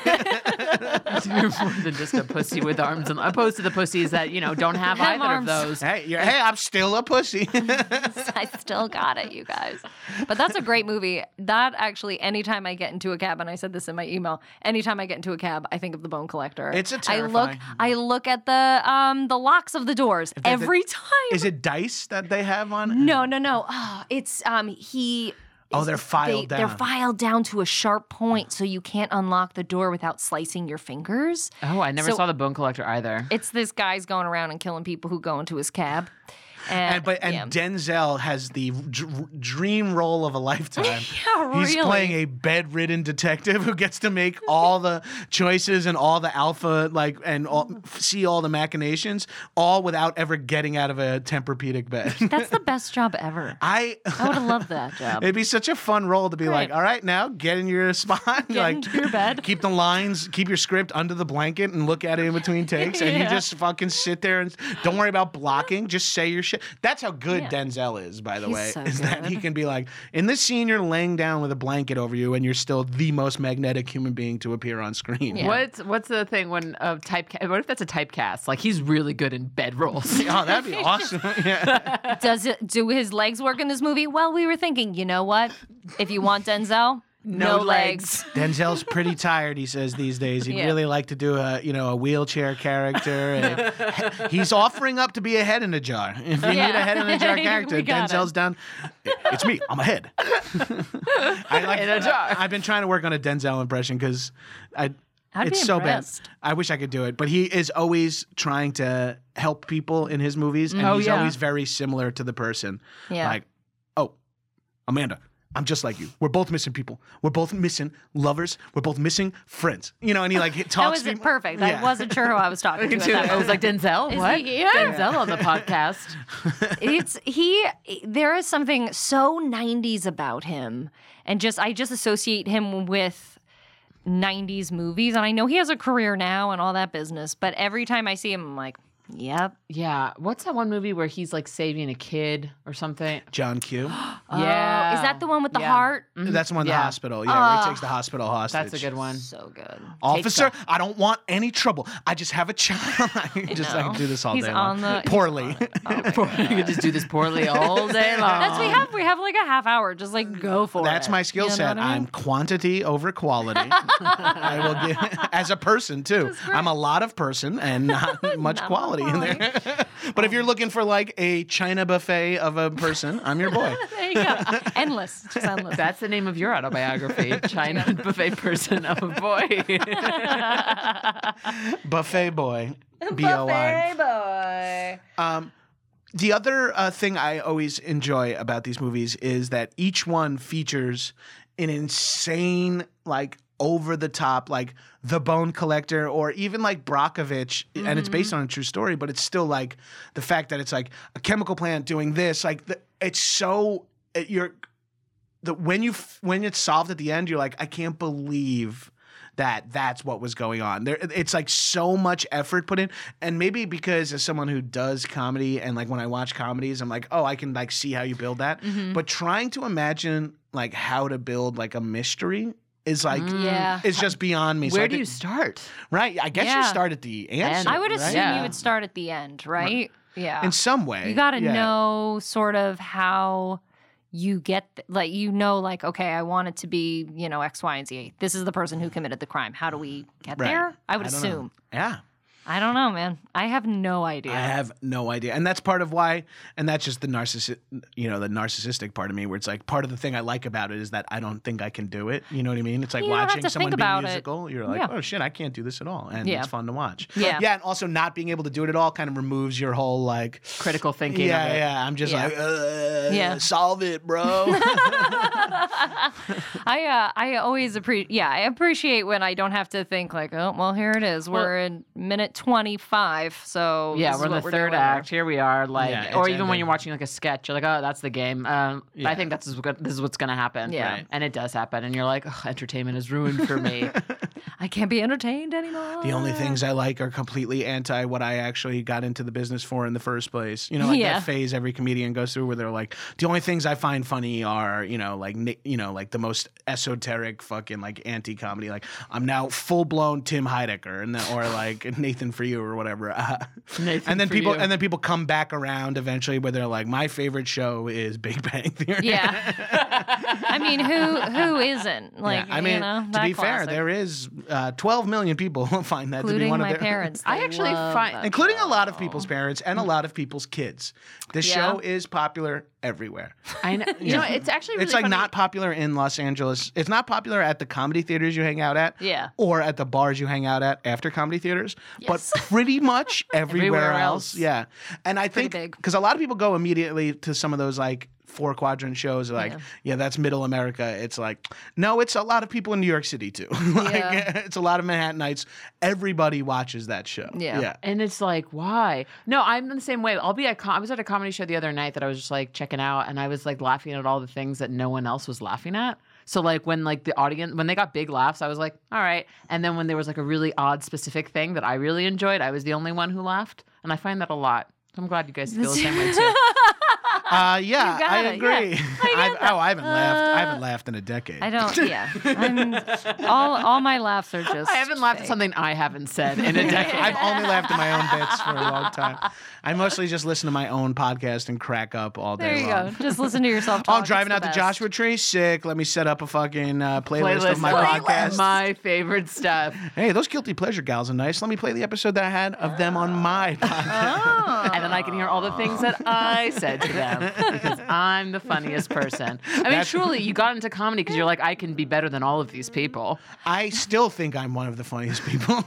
You're more than just a pussy with arms and opposed to the pussies that you know don't have Have either arms. of those. hey, you're, hey, I'm still a pussy. I still got it, you guys. But that's a great movie. That actually, anytime I get into a cab, and I said this in my email, anytime I get into a cab, I think of the Bone Collector. It's a I look, terrifying- I look at the um the locks of the doors every time. Is it dice that they have on? No, no, no. Oh, it's um he. Oh, they're filed they, They're filed down to a sharp point, so you can't unlock the door without slicing your fingers. Oh, I never So- saw the Bone Collector either. It's this guy's going around and killing people who go into his cab. And, And but and yeah. Denzel has the dr- dream role of a lifetime. Yeah, He's really. playing a bedridden detective who gets to make all the choices and all the alpha like and all, see all the machinations, all without ever getting out of a Tempur-Pedic bed. That's the best job ever. I. I would have loved that job. It'd be such a fun role to be like, all right, now get in your spot, like into your bed. keep the lines, keep your script under the blanket, and look at it in between takes, and you just fucking sit there and don't worry about blocking. Just say your shit. That's how good Yeah. Denzel is, by the He's way, so is that he can be like, in this scene, you're laying down with a blanket over you, and you're still the most magnetic human being to appear on screen. Yeah. What's what's the thing when uh, typecast? What if that's a typecast? Like he's really good in bed roles. Oh, that'd be awesome. yeah. Does it do his legs work in this movie? Well, we were thinking, you know what? If you want Denzel, no, legs. Denzel's pretty tired, he says these days. He'd Yeah. really like to do a, you know, a wheelchair character. and he's offering up to be a head in a jar. If you need a head in a jar character, Denzel's it. down. It's me. I'm a head. I like, In a jar. I've been trying to work on a Denzel impression because I. I'd it's be so bad. I wish I could do it, but he is always trying to help people in his movies, and mm-hmm. Oh, he's yeah. always very similar to the person. Yeah. Like, oh, Amanda, I'm just like you. We're both missing people. We're both missing lovers. We're both missing friends. You know, and he like talks. That was to it. Perfect. Yeah. I wasn't sure who I was talking to. At that I was like Denzel. Is what? he here? Denzel on the podcast. it's he there is something so 90s about him and just i just associate him with 90s movies and i know he has a career now and all that business but every time i see him i'm like yep Yeah. What's that one movie where he's like saving a kid or something? John Q. yeah. Oh, is that the one with the Yeah. heart mm-hmm. That's the one in Yeah. the hospital. Yeah, where he takes the hospital hostage. That's a good one. so good Officer, I don't want any trouble. I just have a child. I just know. like do this all He's day on long. the- he's Poorly. Oh you could just do this poorly all day long. that's we have we have like a half hour just like go for it That's my skill You know set. what I mean? I'm quantity over quality. I will get as a person too. I'm a lot of person and not much Not quality in there. but if you're looking for like a China buffet of a person, I'm your boy. there you go endless just endless That's the name of your autobiography, China Buffet Person of a Boy. buffet boy. B O I. Buffet boy Um, the other uh, thing I always enjoy about these movies is that each one features an insane, like over the top, like the Bone Collector, or even like Brockovich, and it's based on a true story, but it's still like the fact that it's like a chemical plant doing this, like the, it's so it, you're the when you when it's solved at the end, you're like, I can't believe that that's what was going on. There, it's like so much effort put in, and maybe because as someone who does comedy and like when I watch comedies, I'm like, oh, I can like see how you build that. Mm-hmm. But trying to imagine like how to build like a mystery is like mm, Yeah. is just beyond me. Where I do you start? right? I guess you start at the answer. I would right? assume Yeah. you would start at the end, right? Yeah. in some way. you got to yeah. know sort of how you get th- like you know like okay i want it to be you know x y and z this is the person who committed the crime how do we get Right. there i would I don't know. assume Yeah. I don't know man i have no idea I have no idea, and that's part of why, and that's just the narcissist, you know, the narcissistic part of me, where it's like part of the thing I like about it is that I don't think I can do it. You know what I mean? It's like You watching someone be about it. musical. You're like, Yeah. oh shit, I can't do this at all, and Yeah. it's fun to watch. Yeah. yeah, and also not being able to do it at all kind of removes your whole like, Critical thinking. yeah, of it. yeah. I'm just Yeah. like, uh, Yeah. solve it, bro. I uh, I always appreciate yeah I appreciate when I don't have to think like oh well here it is we're in minute twenty five so Yeah, this we're is in the we're third act. Here we are, like, Yeah, or it's even when you're watching like a sketch, you're like, "Oh, that's the game." Um, Yeah. I think that's what's this is what's gonna happen. Yeah. Right. and it does happen, and you're like, "Ugh, "Entertainment is ruined for me." I can't be entertained anymore The only things I like are completely anti what I actually got into the business for in the first place. You know, like Yeah. that phase every comedian goes through where they're like, the only things I find funny are, you know, like, you know, like the most esoteric fucking like anti comedy. Like, I'm now full blown Tim Heidecker and then, or like Nathan for you or whatever. Uh, Nathan and then for people, you. and then people come back around eventually where they're like, my favorite show is Big Bang Theory. yeah I mean who who isn't like Yeah, I mean, you know, to that be fair, there is uh, 12 million people who find that to be including one of my their parents I actually find- that including a lot of people's parents and a lot of people's kids. This Yeah. show is popular everywhere. I know. You know, it's actually really it's like funny. not popular in Los Angeles. It's not popular at the comedy theaters you hang out at. Yeah. Or at the bars you hang out at after comedy theaters, Yes. but pretty much everywhere, Everywhere else. else. Yeah. And I Pretty think because a lot of people go immediately to some of those like four quadrant shows like Yeah. yeah. that's middle america it's like no it's a lot of people in new york city too like Yeah. it's a lot of manhattanites everybody watches that show Yeah. yeah And it's like, why? No, I'm in the same way. I'll be at. Com- I was at a comedy show the other night that I was just like checking out, and I was like laughing at all the things that no one else was laughing at. So like when like the audience when they got big laughs, I was like, all right. And then when there was like a really odd specific thing that I really enjoyed, I was the only one who laughed, and I find that a lot. I'm glad you guys feel the same way too. Uh, yeah, I it, yeah. agree. I've, oh, I haven't laughed. I haven't laughed in a decade. I don't. Yeah, I'm, all all my laughs are just. I haven't laughed at something I haven't said in a decade. I've only laughed at my own bits for a long time. I mostly just listen to my own podcast and crack up all day There you long. go. Just listen to yourself. Oh, I'm driving the out to. Joshua Tree. Sick. Let me set up a fucking uh, playlist, of my Playlist. podcast. My favorite stuff. hey, those guilty pleasure gals are nice. Let me play the episode that I had of them on my podcast. Oh. and then I can hear all the things that I said to them because I'm the funniest person. I mean, That's- truly, you got into comedy because you're like, I can be better than all of these people. I still think I'm one of the funniest people.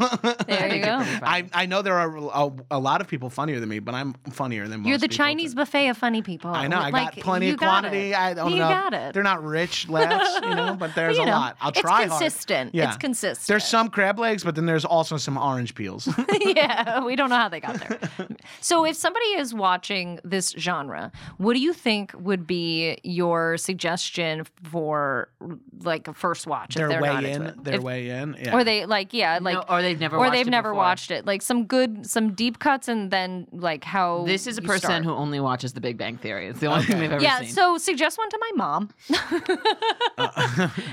There you go. I, I know there are a, a lot of people funnier than me, but I'm funnier than most You're the people, Chinese too. buffet of funny people. I know. I Like, got plenty you of got quantity. it. I don't you know. got it. They're not rich laughs, you know, but there's you a know, lot. I'll it's try hard. It's consistent. Yeah. It's consistent. There's some crab legs, but then there's also some orange peels. yeah, we don't know how they got there. so, if somebody is watching this genre, what do you think would be your suggestion for like a first watch? their if they're way not in. into it? Their If- way in. Yeah. Or they like yeah like No, or they've never or watched they've it never before. watched it like some good some deep cuts and then like how This is a person start. who only watches The Big Bang Theory. It's the only thing they've ever yeah seen. Yeah, so suggest one to my mom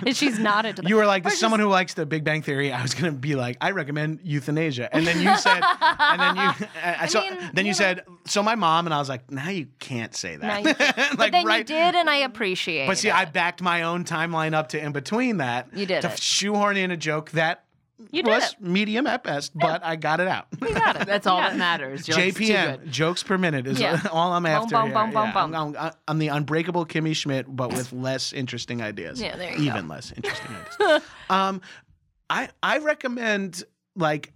and she's not into you were like, Or someone who likes the Big Bang Theory. I was gonna be like, I recommend euthanasia, and then you said, and then you, uh, so mean, then you, you know. said, so my mom, and I was like, now you can't say Now that. can't. like but then right. you did and I appreciate it. But see, it. I backed my own timeline up to in between that. You did to it. shoehorn in a joke that you did was it medium at best, but I got it out. you got it That's all Yeah. that matters. You're like, it's too JPM jokes per minute is Yeah. all I'm after. boom, here. boom, boom, Yeah, boom. I'm, I'm- I'm the unbreakable Kimmy Schmidt, but with less interesting ideas. Yeah, there you go. even less interesting ideas. um, I I recommend like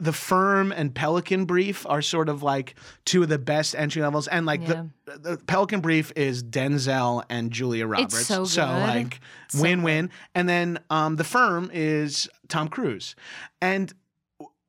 the firm and Pelican Brief are sort of like two of the best entry levels, and like the, the Pelican Brief is Denzel and Julia Roberts, so good. like So win win, and then um, the firm is Tom Cruise, and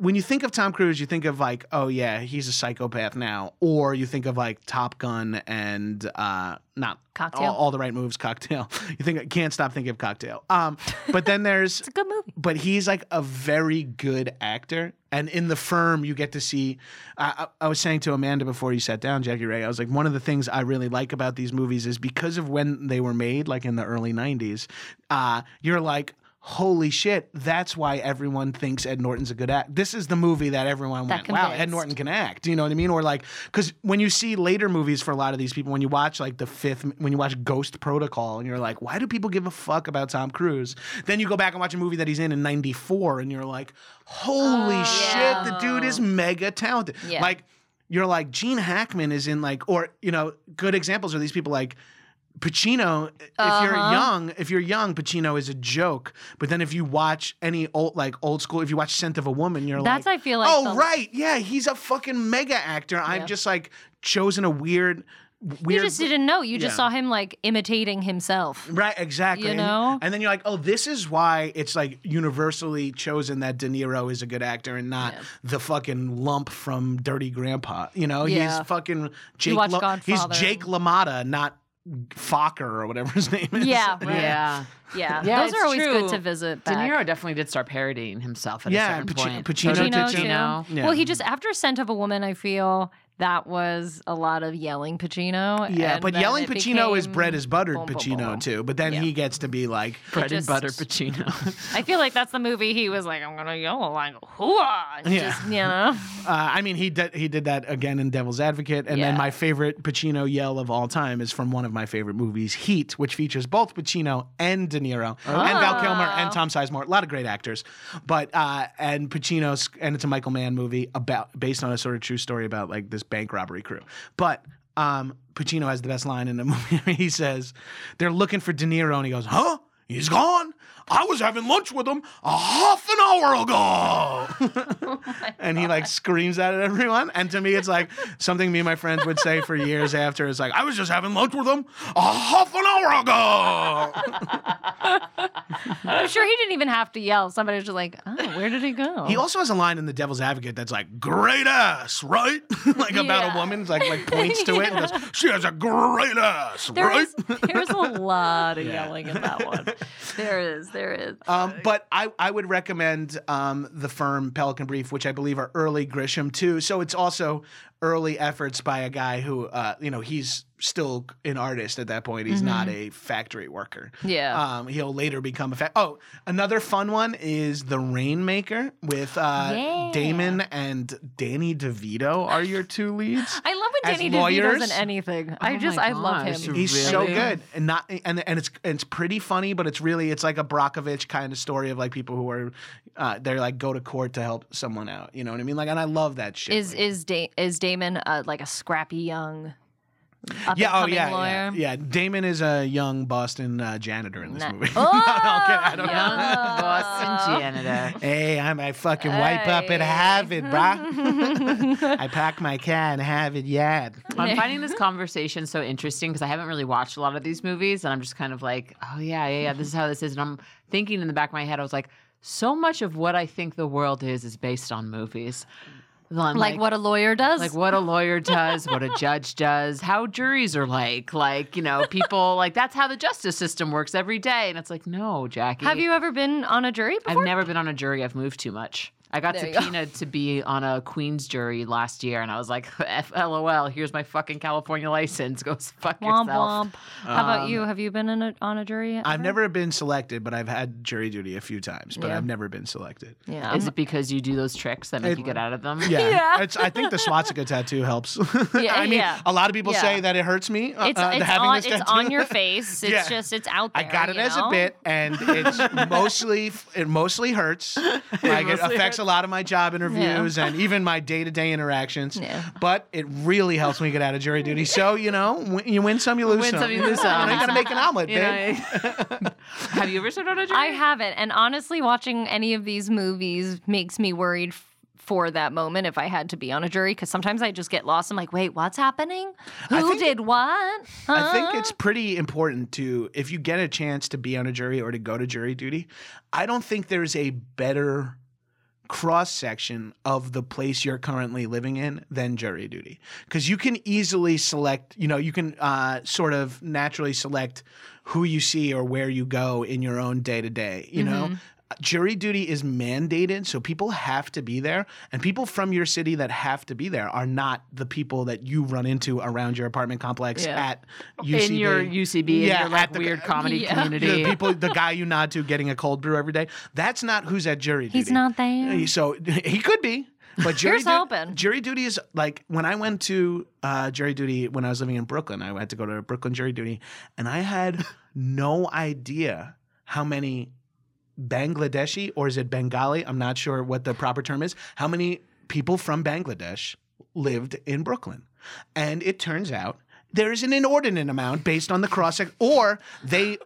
when you think of Tom Cruise, you think of like, oh yeah, he's a psychopath now, or you think of like Top Gun and uh, not Cocktail. all, all the right moves, Cocktail. You think can't stop thinking of Cocktail. Um, but then there's It's a good movie. but he's like a very good actor. And in the firm, you get to see. I, I, I was saying to Amanda before you sat down, Jackie Ray, I was like, one of the things I really like about these movies is because of when they were made, like in the early 90s, uh, you're like, holy shit, that's why everyone thinks Ed Norton's a good act. This is the movie that everyone That went, wow, Ed. Norton can act. You know what I mean? Or like, because when you see later movies for a lot of these people, when you watch like the fifth, when you watch Ghost Protocol, and you're like, why do people give a fuck about Tom Cruise? Then you go back and watch a movie that he's in in '94, and you're like, holy oh, shit, the dude is mega talented. Yeah. Like, you're like Gene Hackman is in like, or you know, good examples are these people like. Pacino, if you're Uh-huh. young, if you're young, Pacino is a joke. But then if you watch any old, like old school, if you watch Scent of a Woman, you're That's, like, I feel like, oh the- right, yeah, he's a fucking mega actor. I've just like chosen a weird, Weird, You just didn't know. You just Yeah. saw him like imitating himself. Right, exactly. You And- know? and, then you're like, oh, this is why it's like universally chosen that De Niro is a good actor and not the fucking lump from Dirty Grandpa. You know, Yeah. he's fucking Jake. La- he's Jake LaMotta, not Focker or whatever his name is. Yeah, right. Yeah. Yeah, Yeah, those are always true. good to visit. De Niro definitely did start parodying himself at Yeah, a certain Paci- point. Pacino So did Pacino, Pacino. too. Yeah. Well, he just after Scent of a Woman, I feel that was a lot of yelling Pacino. Yeah, and but yelling Pacino is bread is buttered boom, boom, Pacino boom, boom. too. But then Yeah. he gets to be like, Bread just- and butter Pacino. I feel like that's the movie he was like, I'm gonna yell like hooah. Yeah. Just, you know. Uh, I mean, he did he did that again in Devil's Advocate, and then my favorite Pacino yell of all time is from one of my favorite movies, Heat, which features both Pacino and De Niro and Val Kilmer and Tom Sizemore, a lot of great actors. But uh, and Pacino's and it's a Michael Mann movie about based on a sort of true story about like this bank robbery crew. But um, Pacino has the best line in the movie. he says they're looking for De Niro, and he goes, "Huh? He's gone." I was having lunch with him a half an hour ago. and he like screams at it everyone. And to me, it's like something me and my friends would say for years after. It's like, I was just having lunch with him a half an hour ago. I'm sure he didn't even have to yell. Somebody was just like, oh, where did he go? He also has a line in The Devil's Advocate that's like, great ass, right? like about Yeah. a woman, like like points to it and goes, she has a great ass, There right? is- there's a lot of yelling in that one. There is, there is. Um, but I, I would recommend um, the firm Pelican Brief, which I believe are early Grisham too. So it's also early efforts by a guy who, uh, you know, he's still an artist at that point. He's not a factory worker. Mm-hmm. Yeah. Um, he'll later become a. Fa- oh, another fun one is The Rainmaker with uh, Yeah. Damon and Danny DeVito are your two leads. I love when Danny lawyers- DeVito's in anything. I Oh just, I love him. He's so good, and not and and it's and it's pretty funny, but it's really it's like a Brockovich kind of story of like people who are uh, they're like go to court to help someone out. You know what I mean? Like, and I love that shit. Is Like- is da- is Damon uh, like a scrappy young, up yeah, oh yeah, lawyer? yeah, yeah. Damon is a young Boston uh, janitor in this Nah. movie. Oh, no, no, okay, I don't know. Young Boston janitor. Hey, I'm a fucking wipe up at Hey. Harvard, brah. I pack my car and it, yard. I'm finding this conversation so interesting because I haven't really watched a lot of these movies, and I'm just kind of like, oh yeah, yeah, yeah, this is how this is, and I'm thinking in the back of my head, I was like, so much of what I think the world is is based on movies. I'm like, what a lawyer does. like what a lawyer does, what a judge does, how juries are like, like you know, people like that's how the justice system works every day, and it's like, no, Jackie. Have you ever been on a jury before? I've never been on a jury. I've moved too much. I got There you go. to be on a Queens jury last year, and I was like, F- "LOL, here's my fucking California license. Go fuck Womp yourself." womp. How about you? Have you been in a, on a jury? Um, I've never been selected, but I've had jury duty a few times, but Yeah. I've never been selected. Yeah. Is it because you do those tricks that make It- you get out of them? Yeah, Yeah. It's, I think the swastika tattoo helps. Yeah, I mean, yeah. a lot of people Yeah. say that it hurts me. Uh, It's, uh, it's, having on, this it's on your face. It's Yeah. just it's out there. I got it you as a bit, and it's mostly it mostly hurts. Like it mostly affects hurts. A lot of my job interviews and even my day to day interactions. Yeah. But it really helps me get out of jury duty. So you know, win- you win some, you lose Win some. some, you lose You, know, some. you gotta make an omelet, You babe. know, have you ever served on a jury? I haven't, and honestly, watching any of these movies makes me worried for that moment if I had to be on a jury because sometimes I just get lost. I'm like, wait, what's happening? Who think- did what? I think it's pretty important to, if you get a chance to be on a jury or to go to jury duty, I don't think there's a better cross section of the place you're currently living in than jury duty. Because you can easily select you know you can uh, sort of naturally select who you see or where you go in your own day to day you know jury duty is mandated so people have to be there and people from your city that have to be there are not the people that you run into around your apartment complex Yeah. at UCB. in your UCB, in Yeah, your like at the- weird comedy Yeah. community. the people, the guy you nod to getting a cold brew every day. That's not who's at jury duty. He's not there. So he could be. But jury, Here's du- hoping. jury duty is like when I went to uh, jury duty when I was living in Brooklyn. I had to go to Brooklyn jury duty, and I had no idea how many Bangladeshi or is it Bengali? I'm not sure what the proper term is. How many people from Bangladesh lived in Brooklyn? And it turns out there's an inordinate amount based on the cross section, or they.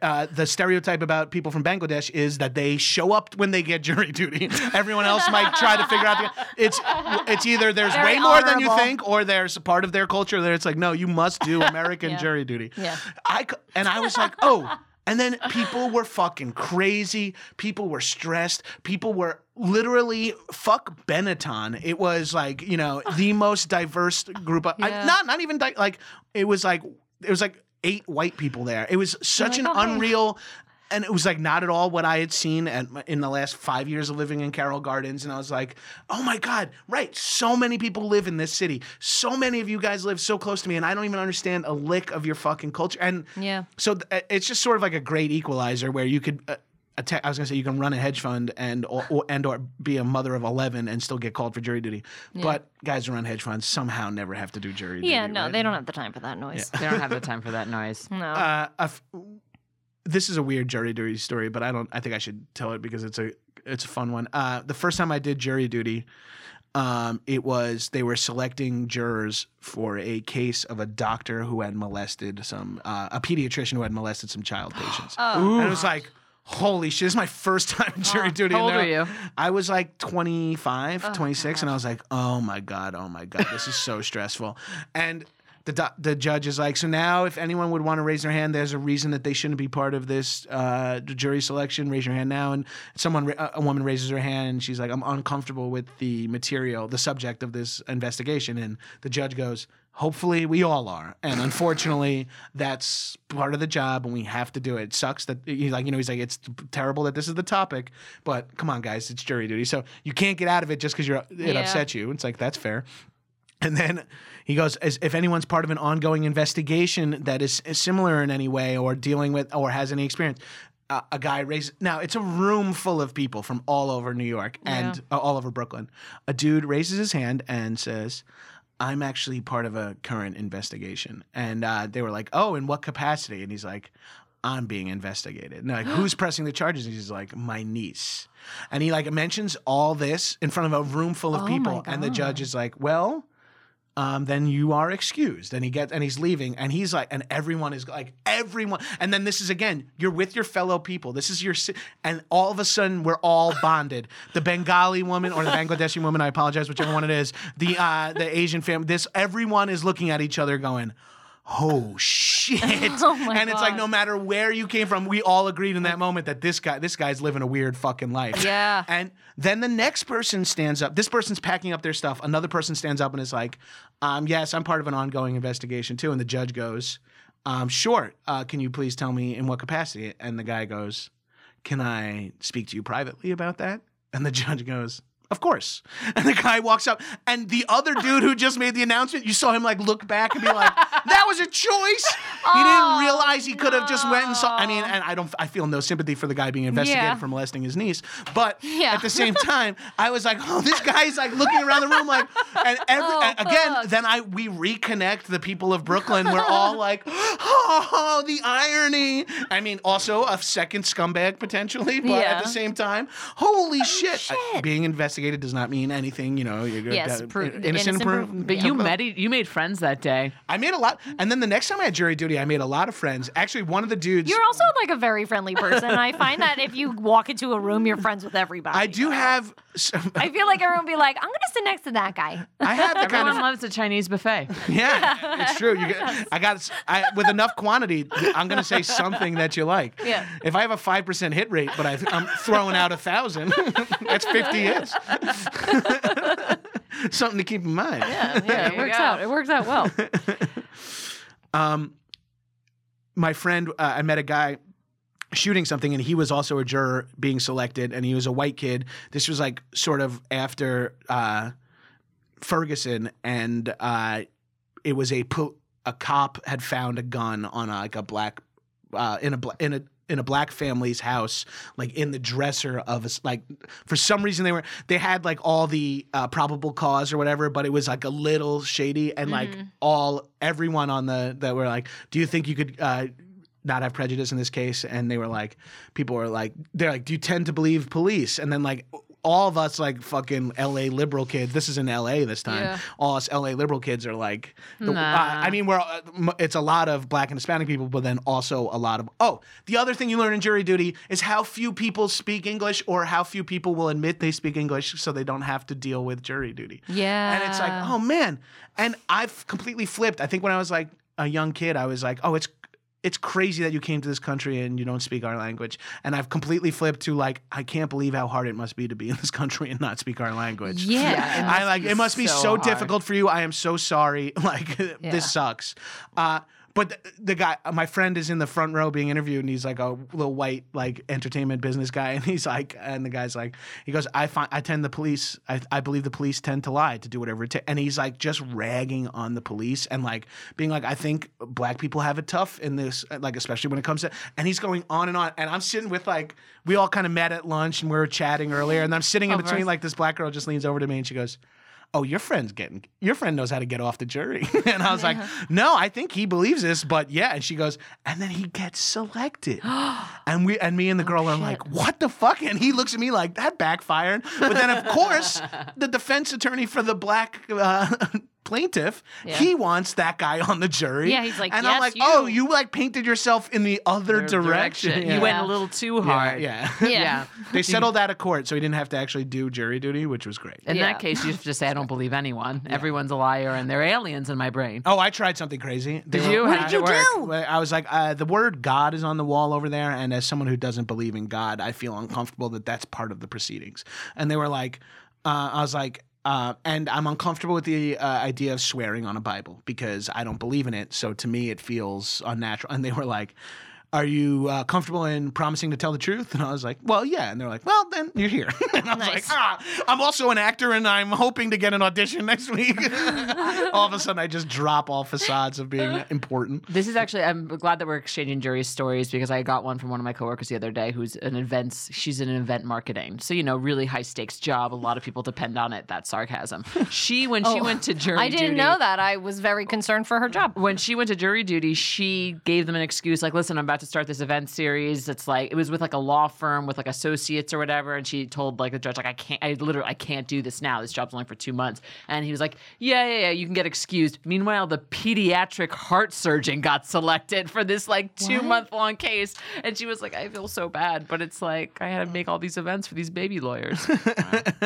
Uh, the stereotype about people from Bangladesh is that they show up when they get jury duty. Everyone else might try to figure out. The, it's it's either there's Very way more than you think, or there's a part of their culture that it's like, no, you must do American Yeah. jury duty. Yeah. I and I was like, oh. And then people were fucking crazy. People were stressed. People were literally fuck Benetton. It was like you know the most diverse group of I- not not even di- like it was like it was like eight white people there. It was such like, an "Oh, unreal. And it was like not at all what I had seen at, my- in the last five years of living in Carroll Gardens. And I was like, oh my God, right. So many people live in this city. So many of you guys live so close to me. And I don't even understand a lick of your fucking culture. And Yeah. so th- it's just sort of like a great equalizer where you could. Uh, atta- I was gonna say you can run a hedge fund and or, or and or be a mother of eleven and still get called for jury duty, but guys who run hedge funds somehow never have to do jury duty. Yeah, no, right? they don't have the time for that noise. they don't have the time for that noise. No. Uh, a f- this is a weird jury duty story, but I don't. I think I should tell it because it's a it's a fun one. Uh, the first time I did jury duty, um, it was they were selecting jurors for a case of a doctor who had molested some uh, a pediatrician who had molested some child patients. Oh. And it was like. Holy shit, this is my first time jury duty. How and old they're- were you? I was like 25, 26, and I was like, oh my God, oh my God, this is so stressful. And the, do- the judge is like, so now if anyone would want to raise their hand, there's a reason that they shouldn't be part of this uh, jury selection. Raise your hand now. And someone, a woman raises her hand, and she's like, I'm uncomfortable with the material, the subject of this investigation. And the judge goes, Hopefully, we all are, and unfortunately, that's part of the job, and we have to do it. It sucks that he's like, you know, he's like, it's terrible that this is the topic, but come on, guys, it's jury duty, so you can't get out of it just because you're it Yeah. upsets you. It's like that's fair. And then he goes, as if anyone's part of an ongoing investigation that is, similar in any way or dealing with or has any experience, uh, a guy raises. Now, it's a room full of people from all over New York and uh, all over Brooklyn. A dude raises his hand and says, I'm actually part of a current investigation. And uh, they were like, Oh, in what capacity? And he's like, I'm being investigated. And like, who's pressing the charges? And he's like, my niece. And he like mentions all this in front of a room full of Oh people. And the judge is like, well, um, then you are excused. And he gets and he's leaving. And he's like, and everyone is like, everyone. And then this is again, you're with your fellow people. This is your and all of a sudden we're all bonded. The Bengali woman or the Bangladeshi woman, I apologize, whichever one it is, the uh the Asian family, this everyone is looking at each other going, Oh shit. Oh and it's like no matter where you came from, we all agreed in that moment that this guy this guy's living a weird fucking life. Yeah. And then the next person stands up. This person's packing up their stuff. Another person stands up and is like, um, yes, I'm part of an ongoing investigation too. And the judge goes, um, sure. Uh, can you please tell me in what capacity? And the guy goes, can I speak to you privately about that? And the judge goes, of course. And the guy walks up, and the other dude who just made the announcement, you saw him like look back and be like, "That was a choice." He didn't Oh, realize he could have just went and saw. I mean, and I don't, I feel no sympathy for the guy being investigated Yeah. for molesting his niece, but Yeah. at the same time, I was like, "Oh, this guy's like looking around the room like," and every Oh, and again, fuck. then I we reconnect the people of Brooklyn. We're all like, "Oh, the irony." I mean, also a second scumbag potentially, but Yeah. at the same time, holy oh, shit. I- shit. being investigated does not mean anything, you know. You're Yes, uh, pro- innocent, innocent proof. proof. But you met e- you made friends that day. I made a lot, and then the next time I had jury duty, I made a lot of friends. Actually, one of the dudes. You're also like a very friendly person. I find that if you walk into a room, you're friends with everybody. I do have I feel like everyone would be like, I'm gonna sit next to that guy. I have the kind Everyone of loves a Chinese buffet. yeah, it's true. You get, I got I, with enough quantity. I'm gonna say something that you like. Yeah. If I have a five percent hit rate, but I, I'm throwing out a thousand, that's 50 hits. something to keep in mind. Yeah, yeah, it you works go. out. It works out well. Um, my friend, uh, I met a guy shooting something, and he was also a juror being selected, and he was a white kid. This was like sort of after uh, Ferguson, and uh, it was a po- a cop had found a gun on a, like a black uh, in a bla- in a in a black family's house, like in the dresser of a, like for some reason they were they had like all the uh, probable cause or whatever, but it was like a little shady and like all everyone on the that were like, do you think you could uh, not have prejudice in this case? And they were like, people were like, they're like, do you tend to believe police? And then like all of us like fucking L.A. liberal kids. This is in L.A. this time. Yeah. All us L.A. liberal kids are like, the, Nah. uh, I mean, we're uh, it's a lot of black and Hispanic people, but then also a lot of oh, the other thing you learn in jury duty is how few people speak English or how few people will admit they speak English, so they don't have to deal with jury duty. Yeah. And it's like, oh man. And I've completely flipped. I think when I was like a young kid, I was like, oh, it's it's crazy that you came to this country and you don't speak our language. And I've completely flipped to like, I can't believe how hard it must be to be in this country and not speak our language. Yeah. I like it must be so so, hard. difficult for you. I am so sorry. Like Yeah. this sucks. Uh but the, the guy, uh, my friend, is in the front row being interviewed, and he's like a little white, like entertainment business guy, and he's like, and the guy's like, he goes, I find, I tend the police, I, I believe the police tend to lie to do whatever it takes, and he's like just ragging on the police and like being like, I think black people have it tough in this, uh, like especially when it comes to, and he's going on and on, and I'm sitting with like, we all kind of met at lunch and we were chatting earlier, and I'm sitting in between like this black girl just leans over to me and she goes oh, your friend's getting, your friend knows how to get off the jury. and I was like, no, I think he believes this, but yeah. And she goes, and then he gets selected. and we, and me and the girl are like, what the fuck? And he looks at me like, that backfired. But then, of course, the defense attorney for the black, uh, plaintiff he wants that guy on the jury Yeah, he's like, and i'm like you." oh you like painted yourself in the other direction, You Yeah. went a little too hard. yeah, Yeah. Yeah. they settled out of court so he didn't have to actually do jury duty which was great In Yeah. that case, you have to say, I don't believe anyone. Everyone's a liar and they're aliens in my brain. Oh, I tried something crazy. They Did were- you? What did you do? I was like, uh, the word God is on the wall over there, and as someone who doesn't believe in God, I feel uncomfortable that that's part of the proceedings. And they were like, uh, I was like, uh, and I'm uncomfortable with the uh, idea of swearing on a Bible because I don't believe in it. So to me, it feels unnatural. And they were like. Are you uh, comfortable in promising to tell the truth? And I was like, well, yeah. And they're like, well, then you're here. and I was like, ah, I'm also an actor and I'm hoping to get an audition next week. all of a sudden, I just drop all facades of being important. This is actually, I'm glad that we're exchanging jury stories because I got one from one of my coworkers the other day who's an events, she's in event marketing. So, you know, really high stakes job. A lot of people depend on it. That sarcasm. She, when she Oh, went to jury duty. I didn't duty- know that. I was very concerned for her job. when she went to jury duty, she gave them an excuse like, listen, I'm about to start this event series. It's like, it was with like a law firm with like associates or whatever. And she told like the judge, like, I can't, I literally, I can't do this now. This job's only for two months. And he was like, yeah, yeah, yeah, you can get excused. Meanwhile, the pediatric heart surgeon got selected for this like two month long case. And she was like, I feel so bad. But it's like, I had to make all these events for these baby lawyers.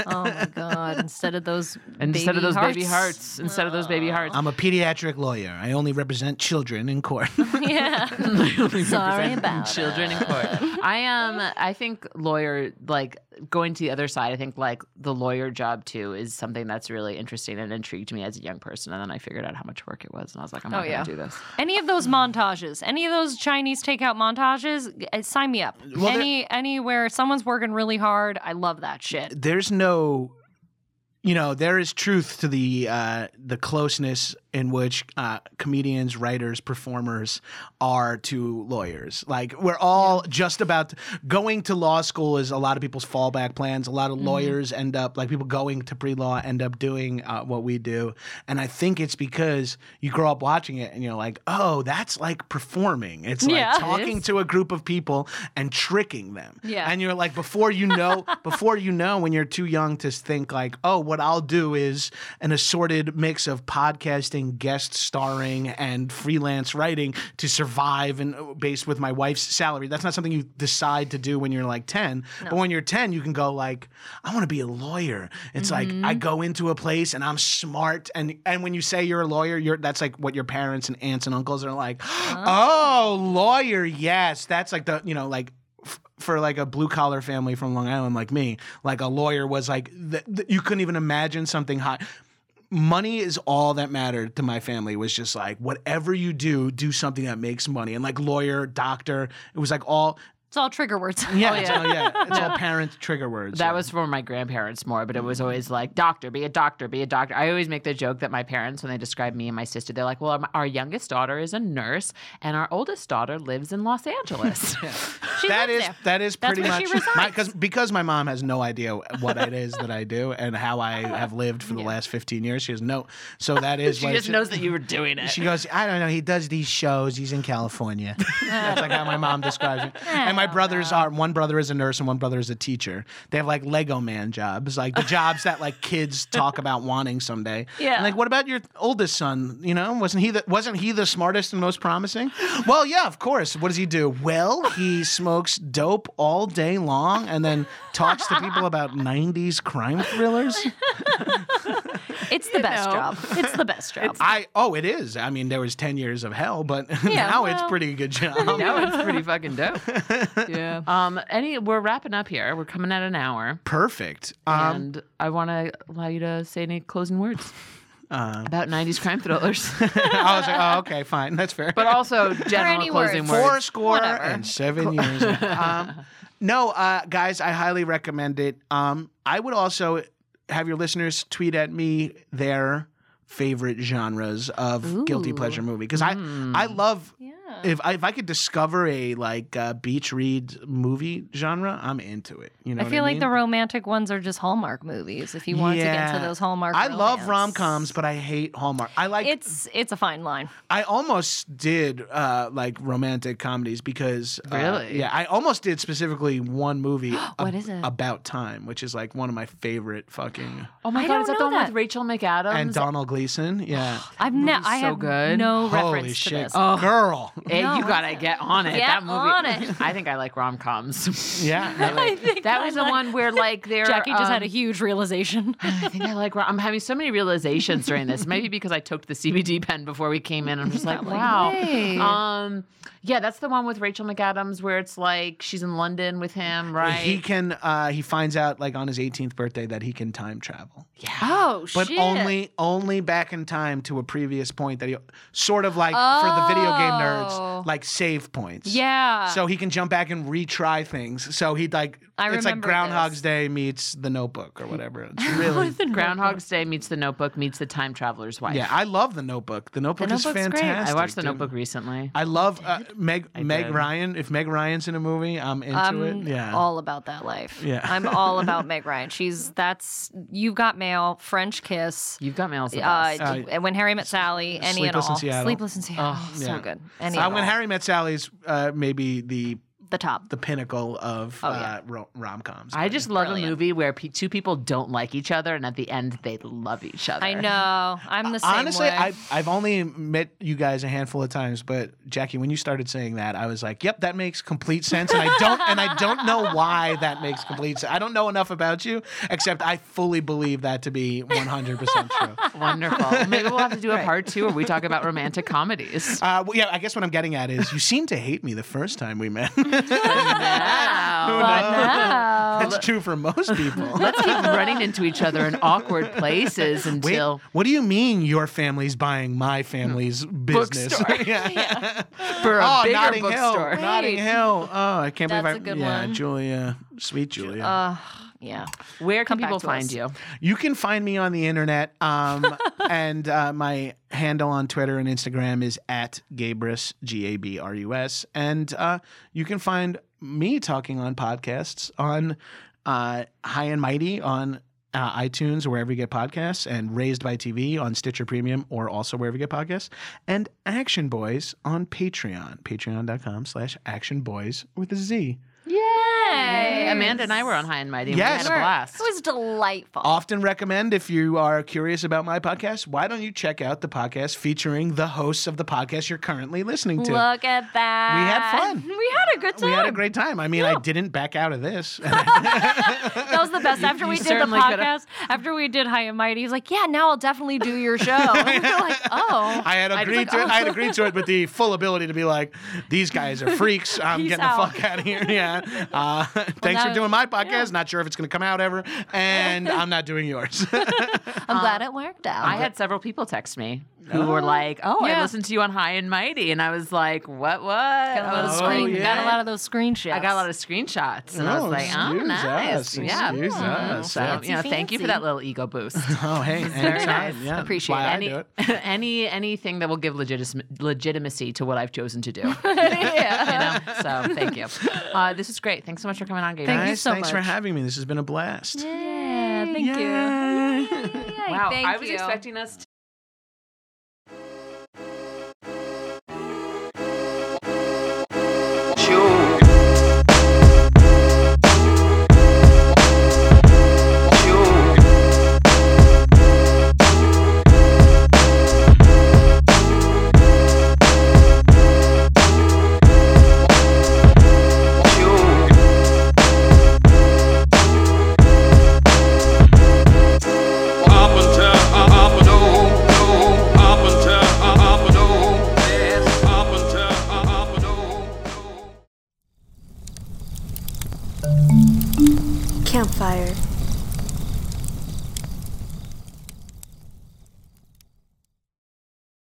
Oh my god! Instead of those, instead of baby those baby hearts, instead of those baby hearts. I'm a pediatric lawyer. I only represent children in court. yeah. Sorry about children in court. I um I think lawyer like going to the other side, I think like the lawyer job too is something that's really interesting and intrigued me as a young person. And then I figured out how much work it was and I was like, I'm not Oh, yeah. gonna do this. Any of those montages, any of those Chinese takeout montages, uh, sign me up. Well, there- Any anywhere someone's working really hard, I love that shit. There's no, you know, there is truth to the uh, the closeness in which uh, comedians, writers, performers are to lawyers. Like we're all just about going to law school is a lot of people's fallback plans. A lot of lawyers end up like people going to pre-law end up doing uh, what we do, and I think it's because you grow up watching it and you're like, oh, that's like performing. It's like Yeah, talking is. to a group of people and tricking them. Yeah. and you're like before you know before you know when you're too young to think like oh what i'll do is an assorted mix of podcasting doing guest starring and freelance writing to survive and uh, based with my wife's salary. That's not something you decide to do when you're like 10. But when you're 10, you can go like, I want to be a lawyer. It's like I go into a place and I'm smart and and when you say you're a lawyer, you're that's like what your parents and aunts and uncles are like, "Oh, lawyer. Yes, that's like the, you know, like for like a blue collar family from Long Island like me, like a lawyer was like th- th- you couldn't even imagine something high. Money is all that mattered to my family. Was just like whatever you do, do something that makes money. And like lawyer, doctor, it was like all It's all trigger words. yeah, oh, it's all, yeah, it's all parent trigger words. That yeah. was for my grandparents more, but it was mm-hmm. always like doctor, be a doctor, be a doctor. I always make the joke that my parents, when they describe me and my sister, they're like, "Well, our, our youngest daughter is a nurse, and our oldest daughter lives in Los Angeles." She that lives is there. that is That's pretty where much my, cause, because my mom has no idea what it is that I do and how I have lived for the last 15 years. She has no so that is she what just knows that you were doing it. She goes, I don't know. He does these shows. He's in California. That's like how my mom describes it. And my brothers are one brother is a nurse and one brother is a teacher. They have like Lego man jobs, like the jobs that like kids talk about wanting someday. Yeah. And like, what about your oldest son? You know, wasn't he the wasn't he the smartest and most promising? Well, yeah, of course. What does he do? Well, he smokes dope all day long and then talks to people about 90s crime thrillers. It's the best know. job. It's the best job. I oh, it is. I mean, there was ten years of hell, but Yeah, now it's pretty good job. no, it's pretty fucking dope. yeah. Um, any, we're wrapping up here. We're coming at an hour, Perfect. Um, and I want to allow you to say any closing words uh, about '90s crime thrillers, I was like, oh, okay, fine, that's fair. but also general closing words. words. Four score Whatever. and seven years. um, no, uh, guys, I highly recommend it. Um, I would also have your listeners tweet at me their favorite genres of guilty pleasure movie because I I hmm. love Yeah. If I, if I could discover a like uh, beach read movie genre, I'm into it. You know, I what feel like mean? the romantic ones are just Hallmark movies. If you want to get Yeah. into those Hallmark, I love rom coms, but I hate Hallmark. I like It's it's a fine line. I almost did uh, like romantic comedies because uh, Really? yeah, I almost did specifically one movie. What is it? About time, which is like one of my favorite fucking Oh my I god, don't is that the one that. with Rachel McAdams? and Domhnall Gleeson. Yeah, I've ne- movie's I so have good. no holy reference to shit, this. Oh. girl. Hey, No, you gotta it? get on it. Get that movie. on it. I think I like rom coms. Yeah, no, I that I was the one where like they're. Jackie just had a um, huge realization. I think I like. I'm having so many realizations during this. Maybe because I took the CBD pen before we came in. I'm just like, Probably. wow. Hey. Um, yeah, that's the one with Rachel McAdams where it's like she's in London with him, right? He can. Uh, he finds out like on his 18th birthday that he can time travel, Yeah. oh shit. but shit! only only back in time to a previous point that he sort of like for the video game Oh. nerds, like save points. yeah. so he can jump back and retry things. So he'd like I it's like remember Groundhog's this. Day meets The Notebook or whatever. It's really Groundhog's Day meets The Notebook meets The Time Traveler's Wife. yeah. I love The Notebook. The Notebook is Notebook's great. fantastic. I watched The dude. Notebook recently. I love uh, Meg Meg did. Ryan. If Meg Ryan's in a movie, I'm into I'm it. Yeah. all about that life. Yeah. I'm all about Meg Ryan. She's that's you've got mail, French Kiss. You've got mails. The Uh, when Harry met Sally, any and Sleepless in all. Seattle. Sleepless in Seattle. Oh, so yeah. good. Any Uh, and when. Harry Met Sally's uh, maybe the the top. the pinnacle of Oh, uh, yeah. ro- rom coms. I just love Brilliant. a movie where pe- two people don't like each other, and at the end they love each other. I know. I'm the same Honestly, way. I, I've only met you guys a handful of times, but Jackie, when you started saying that, I was like, "Yep, that makes complete sense." And I don't, and I don't know why that makes complete sense. I don't know enough about you, except I fully believe that to be 100 percent true. Wonderful. Maybe we'll have to do a part two where we talk about romantic comedies. Uh, well, yeah, I guess what I'm getting at is you seemed to hate me the first time we met. Wow. but now, That's true for most people. Let's keep running into each other in awkward places Wait, until what do you mean your family's buying my family's business? Bookstore. yeah. for a Oh, bigger Notting bookstore. Hill. Notting Hill. Oh, I can't That's believe I. a good yeah, one. Julia, sweet Julia. uh, yeah. Where can Come people find us. you? You can find me on the internet, um, and uh, my handle on Twitter and Instagram is at Gabrus, G A B R U S. And uh, you can find me talking on podcasts on uh, High and Mighty on uh, iTunes wherever you get podcasts, and Raised by TV on Stitcher Premium or also wherever you get podcasts, and Action Boyz on Patreon, patreon.com slash Action Boyz with a Z. Yay! Nice. Amanda and I were on High and Mighty. and Yes. We had a blast. It was delightful. Often recommend if you are curious about my podcast, why don't you check out the podcast featuring the hosts of the podcast you're currently listening to? Look at that. We had fun. We had a good time. we had a great time. I mean, I didn't back out of this. That was the best. After you we did the podcast, after we did High and Mighty, he's like, "Yeah, now I'll definitely do your show." And we're like, "Oh." I had I was agreed like, to it. I had "Oh." agreed to it with the full ability to be like, these guys are freaks. I'm Peace getting out. the fuck out of here. Yeah. Uh, thanks for doing my podcast. Not sure if it's going to come out ever. And I'm not doing yours. I'm glad it worked out. I had several people text me who were like, "Oh, I listened to you on High and Mighty," and I was like, "What? What?" got a lot of Oh, screen. yeah. Got a lot of those screenshots. I got a lot of screenshots, and I was Oh, like, "Oh, excuse nice, us, yeah." excuse us. So Fancy, you know, thank you for that little ego boost. oh, hey. Very anytime. nice. Yeah. Appreciate Why I any, do it. any anything that will give legitimacy, legitimacy to what I've chosen to do. yeah. you know? So thank you. Uh, this is great. Thanks so much for coming on, Gabe. Thank you so thanks for having me. This has been a blast. Yeah, thank you. Yay. Yay, Wow, thank I was you. expecting us to.